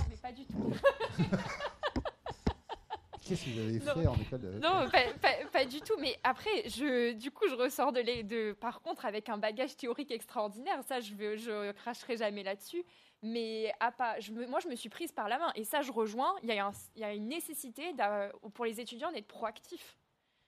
Mais pas du tout. <laughs> Qu'est-ce que vous avez Non. fait en école d'avocat? Non, pas, pas- pas du tout. Mais après, je, du coup, je ressors de, les, de par contre avec un bagage théorique extraordinaire. Ça, je ne je cracherai jamais là-dessus. Mais à pas, je me- moi, je me suis prise par la main. Et ça, je rejoins. Il y a, un- il y a une nécessité pour les étudiants d'être proactifs.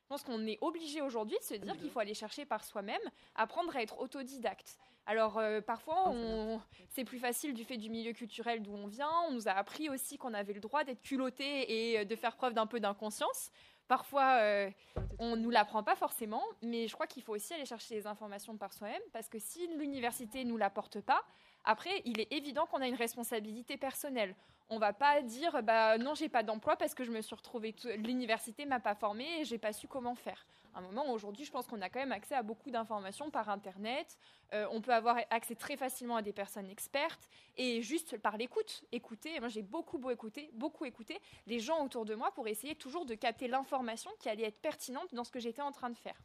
Je pense qu'on est obligé aujourd'hui de se dire qu'il faut aller chercher par soi-même, apprendre à être autodidacte. Alors euh, parfois, on- c'est plus facile du fait du milieu culturel d'où on vient. On nous a appris aussi qu'on avait le droit d'être culotté et euh, de faire preuve d'un peu d'inconscience. Parfois, euh, on ne nous l'apprend pas forcément, mais je crois qu'il faut aussi aller chercher les informations par soi-même, parce que si l'université ne nous l'apporte pas, après, il est évident qu'on a une responsabilité personnelle. On va pas dire, bah non, j'ai pas d'emploi parce que je me suis retrouvée, l'université m'a pas formée et j'ai pas su comment faire. À un moment, aujourd'hui, je pense qu'on a quand même accès à beaucoup d'informations par Internet. Euh, on peut avoir accès très facilement à des personnes expertes et juste par l'écoute. Écouter, moi j'ai beaucoup, beau beaucoup écouté les gens autour de moi pour essayer toujours de capter l'information qui allait être pertinente dans ce que j'étais en train de faire.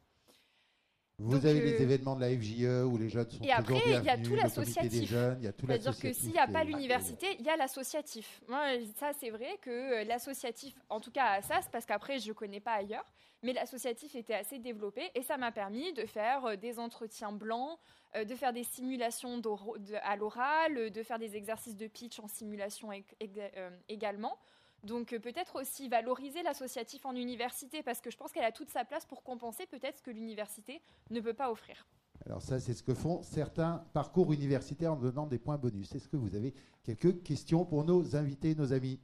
Vous donc, avez euh, les événements de la FJE où les jeunes sont Et après, toujours il y a tout l'associatif. C'est-à-dire que s'il n'y a pas l'université, il y a l'associatif. Moi, ça, c'est vrai que euh, l'associatif, en tout cas à SAS, parce qu'après, je ne connais pas ailleurs, mais l'associatif était assez développé et ça m'a permis de faire euh, des entretiens blancs, euh, de faire des simulations de- à l'oral, de faire des exercices de pitch en simulation ég- ég- euh, également. Donc euh, peut-être aussi valoriser l'associatif en université parce que je pense qu'elle a toute sa place pour compenser peut-être ce que l'université ne peut pas offrir. Alors ça, c'est ce que font certains parcours universitaires en donnant des points bonus. Est-ce que vous avez quelques questions pour nos invités, nos amis?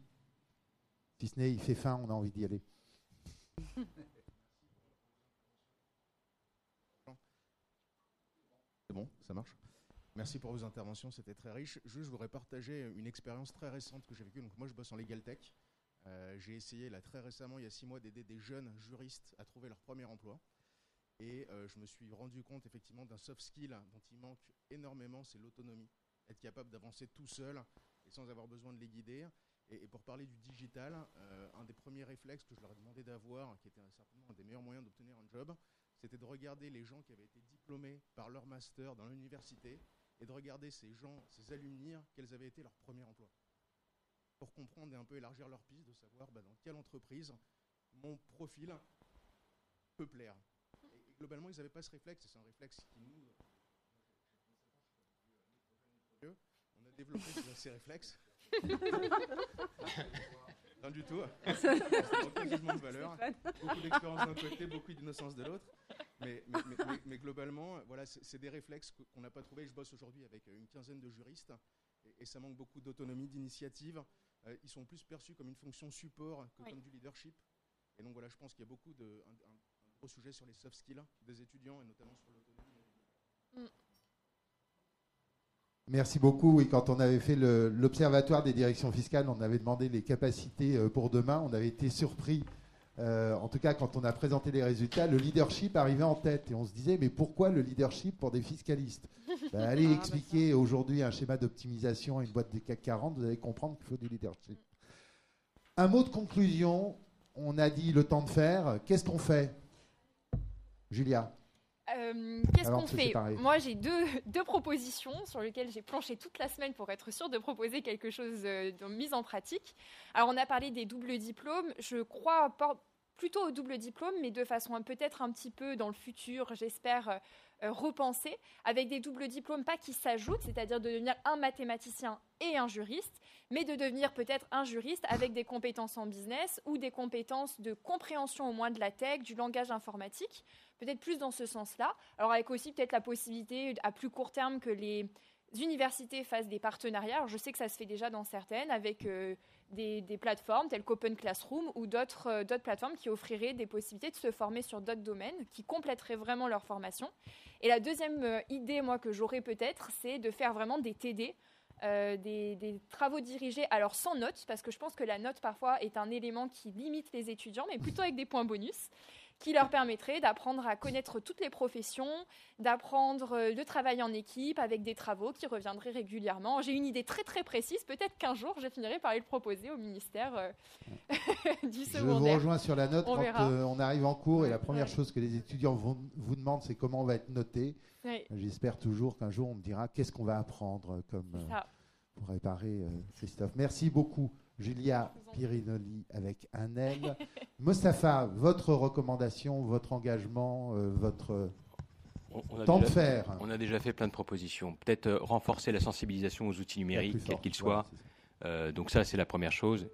Si ce n'est, il fait faim, on a envie d'y aller. <laughs> C'est bon, ça marche. Merci pour vos interventions, c'était très riche. Juste, je voudrais partager une expérience très récente que j'ai vécue. Donc moi, je bosse en Legal Tech. Euh, j'ai essayé là très récemment, il y a six mois, d'aider des jeunes juristes à trouver leur premier emploi. Et euh, je me suis rendu compte effectivement d'un soft skill dont il manque énormément, c'est l'autonomie. Être capable d'avancer tout seul et sans avoir besoin de les guider. Et, pour parler du digital, euh, un des premiers réflexes que je leur ai demandé d'avoir, qui était certainement un des meilleurs moyens d'obtenir un job, c'était de regarder les gens qui avaient été diplômés par leur master dans l'université et de regarder ces gens, ces alumni, quels avaient été leurs premiers emplois. Pour comprendre et un peu élargir leur piste, de savoir bah, dans quelle entreprise mon profil peut plaire. Et, et globalement, ils n'avaient pas ce réflexe, et c'est un réflexe qui nous. On a développé ces réflexes. <laughs> non, du tout. Jugement de valeur. Beaucoup d'expérience d'un côté, beaucoup d'innocence de l'autre. Mais, mais, mais, mais, mais globalement, voilà, c'est des réflexes qu'on n'a pas trouvés. Je bosse aujourd'hui avec une quinzaine de juristes et, et ça manque beaucoup d'autonomie, d'initiative. Euh, ils sont plus perçus comme une fonction support que Oui. comme du leadership. Et donc voilà, je pense qu'il y a beaucoup de un, un- un gros sujet sur les soft skills des étudiants et notamment sur l'autonomie. Merci beaucoup. Et quand on avait fait l'observatoire des directions fiscales, on avait demandé les capacités euh, pour demain. On avait été surpris. Euh, en tout cas, quand on a présenté les résultats, le leadership arrivait en tête. Et on se disait, mais pourquoi le leadership pour des fiscalistes Ben, <laughs> Allez Ah, bah expliquer aujourd'hui un schéma d'optimisation à une boîte des CAC 40, vous allez comprendre qu'il faut du leadership. Un mot de conclusion. On a dit le temps de faire. Qu'est-ce qu'on fait Julia? Euh, Qu'est-ce qu'on fait. Moi, j'ai deux, <laughs> deux propositions sur lesquelles j'ai planché toute la semaine pour être sûre de proposer quelque chose euh, de mise en pratique. Alors, on a parlé des doubles diplômes. Je crois plutôt au double diplôme, mais de façon peut-être un petit peu dans le futur, j'espère, euh, euh, repenser, avec des doubles diplômes, pas qui s'ajoutent, c'est-à-dire de devenir un mathématicien et un juriste, mais de devenir peut-être un juriste avec des compétences en business ou des compétences de compréhension au moins de la tech, du langage informatique, peut-être plus dans ce sens-là. Alors avec aussi peut-être la possibilité à plus court terme que les universités fassent des partenariats. Alors, je sais que ça se fait déjà dans certaines avec euh, des, plateformes telles qu'Open Classroom ou d'autres euh, d'autres plateformes qui offriraient des possibilités de se former sur d'autres domaines, qui compléteraient vraiment leur formation. Et la deuxième euh, idée, moi, que j'aurais peut-être, c'est de faire vraiment des TD. des travaux dirigés, alors sans notes, parce que je pense que la note parfois est un élément qui limite les étudiants, mais plutôt avec des points bonus, qui leur permettrait d'apprendre à connaître toutes les professions, d'apprendre euh, le travail en équipe avec des travaux qui reviendraient régulièrement. J'ai une idée très très précise, peut-être qu'un jour je finirai par le proposer au ministère euh, <laughs> du Je vous secondaire. rejoins sur la note On quand euh, on arrive en cours et la première Ouais. chose que les étudiants vont- vous demandent, c'est comment on va être noté. J'espère toujours qu'un jour on me dira qu'est-ce qu'on va apprendre euh, comme euh, pour réparer euh, Christophe. Merci beaucoup, Julia. Pirinoli avec un L. <laughs> Mostafa, votre recommandation, votre engagement, euh, votre On, on a temps de déjà, faire. on a déjà fait plein de propositions. Peut-être euh, renforcer la sensibilisation aux outils numériques, quels qu'ils soient. Euh, donc ça, c'est la première chose.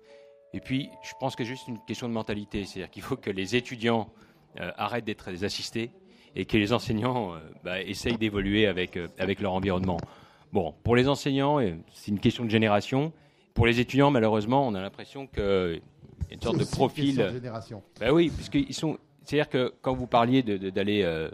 Et puis, je pense que c'est juste une question de mentalité. C'est-à-dire qu'il faut que les étudiants euh, arrêtent d'être des assistés et que les enseignants euh, bah, essayent d'évoluer avec, euh, avec leur environnement. Bon, pour les enseignants, c'est une question de génération. Pour les étudiants, malheureusement, on a l'impression qu'il y a une sorte de profil. de génération. Ben oui, parce qu'ils sont. C'est-à-dire que quand vous parliez d'aller euh,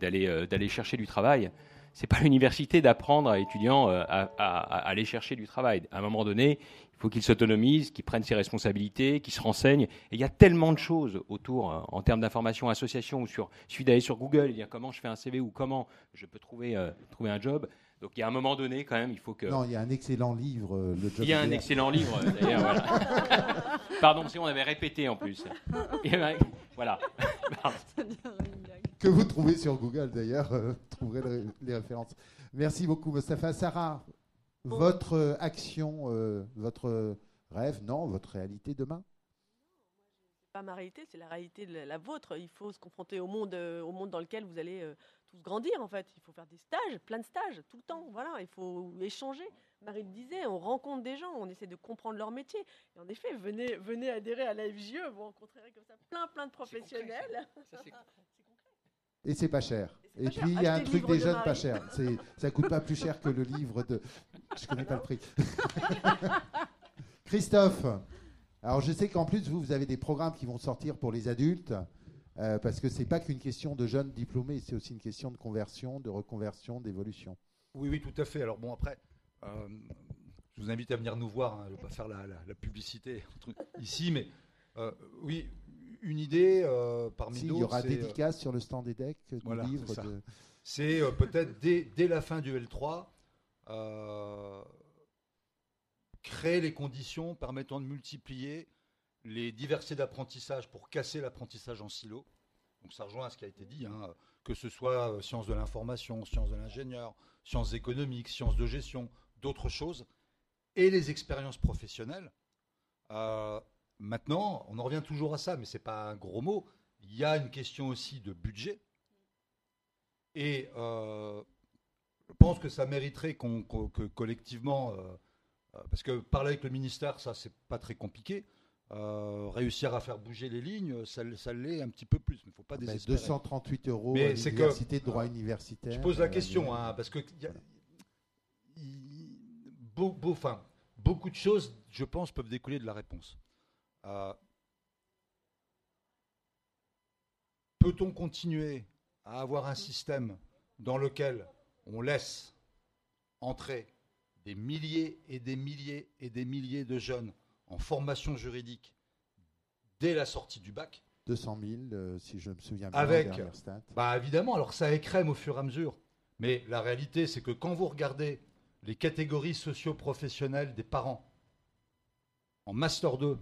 d'aller euh, d'aller chercher du travail, c'est pas <laughs> l'université d'apprendre à l'étudiant euh, à, à- à aller chercher du travail. À un moment donné, il faut qu'il s'autonomise, qu'il prenne ses responsabilités, qu'il se renseigne. Et il y a tellement de choses autour euh, en termes d'information, association ou sur. Il suffit d'aller sur Google et dire comment je fais un CV ou comment je peux trouver euh, trouver un job. Donc il y a un moment donné quand même, il faut que. Non, il y a un excellent livre, euh, Le Job Il y a un excellent livre, <laughs> d'ailleurs. voilà. Pardon, si on avait répété en plus. Et ben, voilà. <laughs> Que vous trouvez sur Google d'ailleurs, euh, vous trouverez le- les références. Merci beaucoup, Mostafa. Sarah, votre euh, action, euh, votre rêve, non, votre réalité demain? Pas ma réalité, c'est la réalité de la, la vôtre. Il faut se confronter au monde, euh, au monde dans lequel vous allez euh, tous grandir en fait. Il faut faire des stages, plein de stages, tout le temps. Voilà, il faut échanger. Marie le disait, on rencontre des gens, on essaie de comprendre leur métier. Et en effet, venez, venez adhérer à la FGE, vous rencontrerez comme ça plein, plein de professionnels. <laughs> Et c'est pas cher. Et, puis il y a un truc des jeunes pas cher. C'est, ça coûte pas plus cher que le livre de. Je connais pas le prix. <laughs> Christophe. Alors je sais qu'en plus vous, vous avez des programmes qui vont sortir pour les adultes. Euh, parce que c'est pas qu'une question de jeunes diplômés, c'est aussi une question de conversion, de reconversion, d'évolution. Oui, oui, tout à fait. Alors bon, après, euh, je vous invite à venir nous voir. Hein. Je ne vais pas faire la, publicité ici, mais euh, oui, une idée parmi d'autres. Il y aura dédicace sur le stand des decks du livre. C'est peut-être dès, dès, la fin du L3 créer les conditions permettant de multiplier les diversités d'apprentissage pour casser l'apprentissage en silo. Donc ça rejoint à ce qui a été dit, hein, que ce soit euh, sciences de l'information, sciences de l'ingénieur, sciences économiques, sciences de gestion, d'autres choses, et les expériences professionnelles. Euh, maintenant, on en revient toujours à ça, mais ce n'est pas un gros mot. Il y a une question aussi de budget. Et euh, je pense que ça mériterait qu'on, que collectivement, parce que parler avec le ministère, ça, c'est pas très compliqué. Euh, réussir à faire bouger les lignes, ça, l'est un petit peu plus. Mais il ne faut pas désespérer. 238 euros mais à l'université de droit universitaire. Je pose la question, hein, parce que beaucoup de choses, je pense, peuvent découler de la réponse. Euh, peut-on continuer à avoir un système dans lequel on laisse entrer des milliers et des milliers et des milliers de jeunes en formation juridique dès la sortie du bac. 200 000, euh, si je me souviens bien. Avec, bah évidemment, alors ça écrème au fur et à mesure. Mais la réalité, c'est que quand vous regardez les catégories socio-professionnelles des parents en Master 2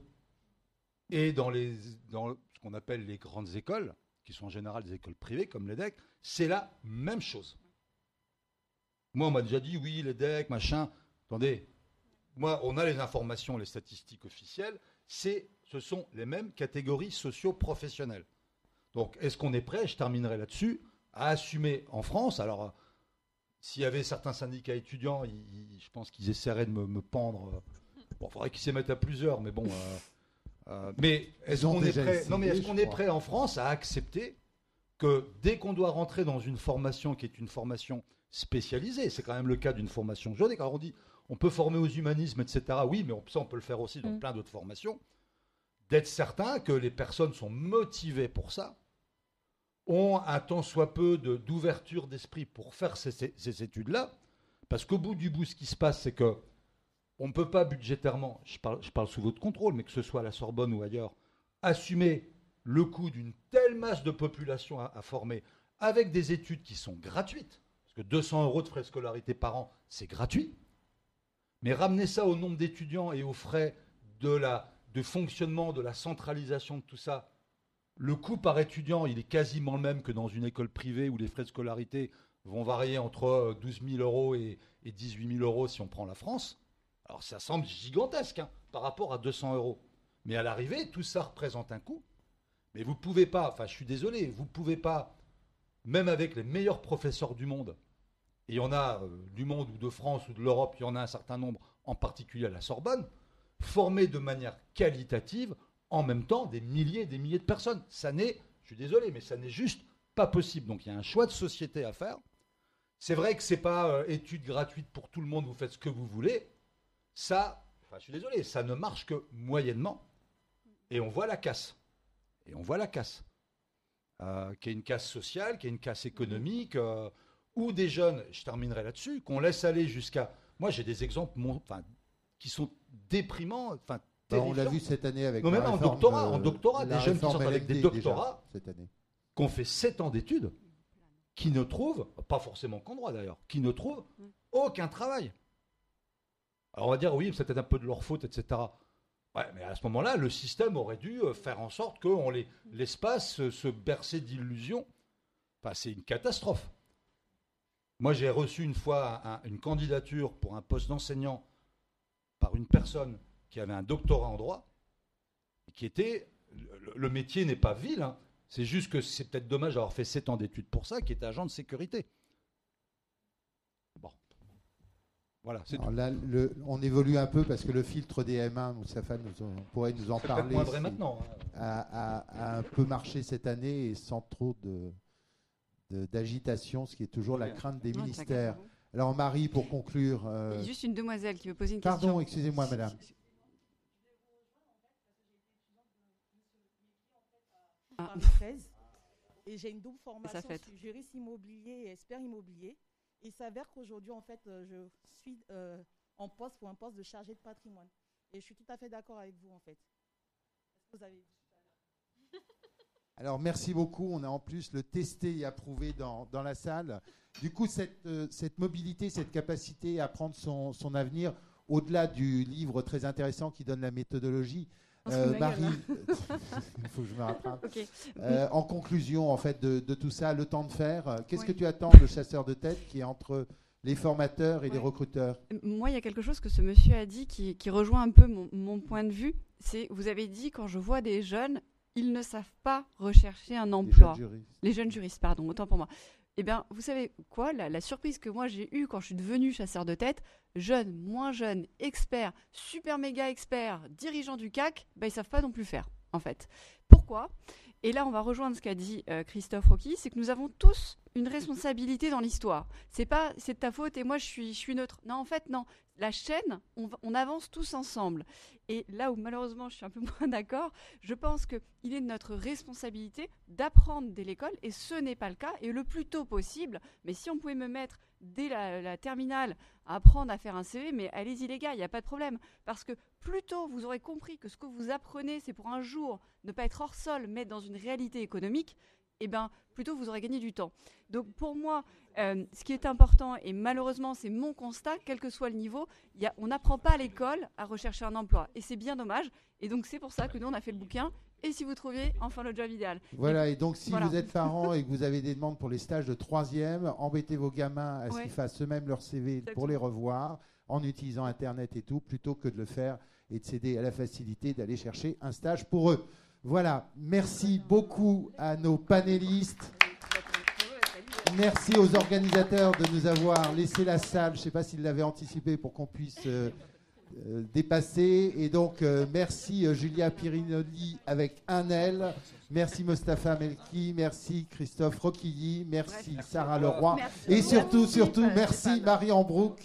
et dans, les, dans ce qu'on appelle les grandes écoles, qui sont en général des écoles privées comme l'EDEC, c'est la même chose. Moi, on m'a déjà dit, oui, l'EDEC, machin. Attendez, moi, on a les informations, les statistiques officielles, c'est, ce sont les mêmes catégories socio-professionnelles. Donc, est-ce qu'on est prêt, je terminerai là-dessus, à assumer en France? Alors, s'il y avait certains syndicats étudiants, je pense qu'ils essaieraient de me, pendre. Bon, il faudrait qu'ils s'y mettent à plusieurs, mais bon. Euh, euh, mais est-ce qu'on est prêt? Non, mais est-ce qu'on est prêt en France à accepter que dès qu'on doit rentrer dans une formation qui est une formation spécialisée, c'est quand même le cas d'une formation juridique. Alors on dit on peut former aux humanismes, etc. Oui, mais ça, on peut le faire aussi dans mm. plein d'autres formations. D'être certain que les personnes sont motivées pour ça, ont un tant soit peu d'ouverture d'esprit pour faire ces, études-là, parce qu'au bout du bout, ce qui se passe, c'est que on ne peut pas budgétairement, je parle, je parle sous votre contrôle, mais que ce soit à la Sorbonne ou ailleurs, assumer le coût d'une telle masse de population à, à, former avec des études qui sont gratuites, parce que 200 euros de frais de scolarité par an, c'est gratuit. Mais ramener ça au nombre d'étudiants et aux frais de, fonctionnement, de la centralisation de tout ça, le coût par étudiant, il est quasiment le même que dans une école privée où les frais de scolarité vont varier entre 12 euh, 000 euros et, 18 000 euros si on prend la France. Alors ça semble gigantesque hein, par rapport à 200 euros. Mais à l'arrivée, tout ça représente un coût. Mais vous ne pouvez pas, enfin je suis désolé, vous ne pouvez pas, même avec les meilleurs professeurs du monde, et il y en a euh, du monde ou de France ou de l'Europe, il y en a un certain nombre, en particulier à la Sorbonne, formés de manière qualitative en même temps des milliers et des milliers de personnes. Ça n'est, je suis désolé, mais ça n'est juste pas possible. Donc il y a un choix de société à faire. C'est vrai que ce n'est pas euh, étude gratuite pour tout le monde, vous faites ce que vous voulez. Ça, je suis désolé, ça ne marche que moyennement. Et on voit la casse. Et on voit la casse. Euh, qui est une casse sociale, qui est une casse économique ou des jeunes, je terminerai là-dessus, qu'on laisse aller jusqu'à. Moi, j'ai des exemples enfin, qui sont déprimants. Enfin, bah, on l'a vu cette année avec. Non, même en doctorat, en doctorat, des jeunes qui sont avec des doctorats, cette année. qu'on fait 7 ans d'études, qui ne trouvent, pas forcément qu'en droit d'ailleurs, qui ne trouvent aucun travail. Alors on va dire, oui, c'était un peu de leur faute, etc. Ouais, mais à ce moment-là, le système aurait dû euh, faire en sorte qu'on les laisse pas se bercer d'illusions. Enfin, c'est une catastrophe. Moi, j'ai reçu une fois une candidature pour un poste d'enseignant par une personne qui avait un doctorat en droit, qui était. Le, métier n'est pas vil, hein. C'est juste que c'est peut-être dommage d'avoir fait 7 ans d'études pour ça, qui est agent de sécurité. Bon. Voilà, c'est là, le- on évolue un peu parce que le filtre des M1, Moustapha nous pourrait nous en C'est parler. moins vrai si- maintenant. hein. a, a- a un peu marché cette année et sans trop de- d'agitation, ce qui est toujours la crainte des ministères. Alors Marie, pour conclure, Il y euh, a juste une demoiselle qui veut poser une pardon, question. excusez-moi madame. Ah. <laughs> Paris 13. Et j'ai une double formation fait. sur juriste immobilier et expert immobilier. Il s'avère qu'aujourd'hui, en fait, euh, je suis euh, en poste pour un poste de chargé de patrimoine. Et je suis tout à fait d'accord avec vous, en fait. Est-ce que vous avez dit Alors merci beaucoup. On a en plus le testé et approuvé dans, dans la salle. Du coup, cette, euh, cette mobilité, cette capacité à prendre son, son avenir, au-delà du livre très intéressant qui donne la méthodologie, euh, Marie, <laughs> il faut que je me rattrape. Euh, en conclusion, en fait, de, de tout ça, le temps de faire, qu'est-ce Oui. que tu attends de chasseur de tête qui est entre les formateurs et les recruteurs? Moi, il y a quelque chose que ce monsieur a dit qui, qui rejoint un peu mon, mon point de vue. C'est, vous avez dit, quand je vois des jeunes, ils ne savent pas rechercher un les emploi. jeunes Les jeunes juristes, pardon, autant pour moi. Eh bien, vous savez quoi la, la surprise que moi j'ai eue quand je suis devenue chasseur de tête, jeune, moins jeune, expert, super méga expert, dirigeant du CAC, ben, ils savent pas non plus faire, en fait. Pourquoi? Et là, on va rejoindre ce qu'a dit euh, Christophe Rocky, c'est que nous avons tous une <laughs> responsabilité dans l'histoire. C'est pas c'est de ta faute et moi je suis, je suis neutre. Non, en fait, non. La chaîne, on, va- on avance tous ensemble. Et là où malheureusement je suis un peu <laughs> moins d'accord, je pense qu'il est de notre responsabilité d'apprendre dès l'école, et ce n'est pas le cas, et le plus tôt possible. Mais si on pouvait me mettre dès la, terminale à apprendre à faire un CV, mais allez-y les gars, il n'y a pas de problème. Parce que plus tôt vous aurez compris que ce que vous apprenez, c'est pour un jour ne pas être hors sol, mais dans une réalité économique, eh bien, plutôt vous aurez gagné du temps. Donc pour moi, euh, ce qui est important, et malheureusement c'est mon constat, quel que soit le niveau, il y a- on n'apprend pas à l'école à rechercher un emploi. Et c'est bien dommage. Et donc c'est pour ça que nous, on a fait le bouquin. Et si vous trouviez enfin le job idéal. Voilà, et donc si Voilà. vous êtes parent et que vous avez des demandes pour les stages de troisième, embêtez vos gamins à ce Ouais. qu'ils fassent eux-mêmes leur CV pour les revoir en utilisant Internet et tout, plutôt que de le faire et de céder à la facilité d'aller chercher un stage pour eux. Voilà, merci beaucoup à nos panélistes. Merci aux organisateurs de nous avoir laissé la salle. Je ne sais pas s'ils l'avaient anticipé pour qu'on puisse euh, euh, dépasser. Et donc, euh, merci Julia Pirinoli avec un L. Merci Mostafa Melki. Merci Christophe Roquilly. Merci Sarah Leroy. Merci Et surtout, surtout, merci Marie Ambrook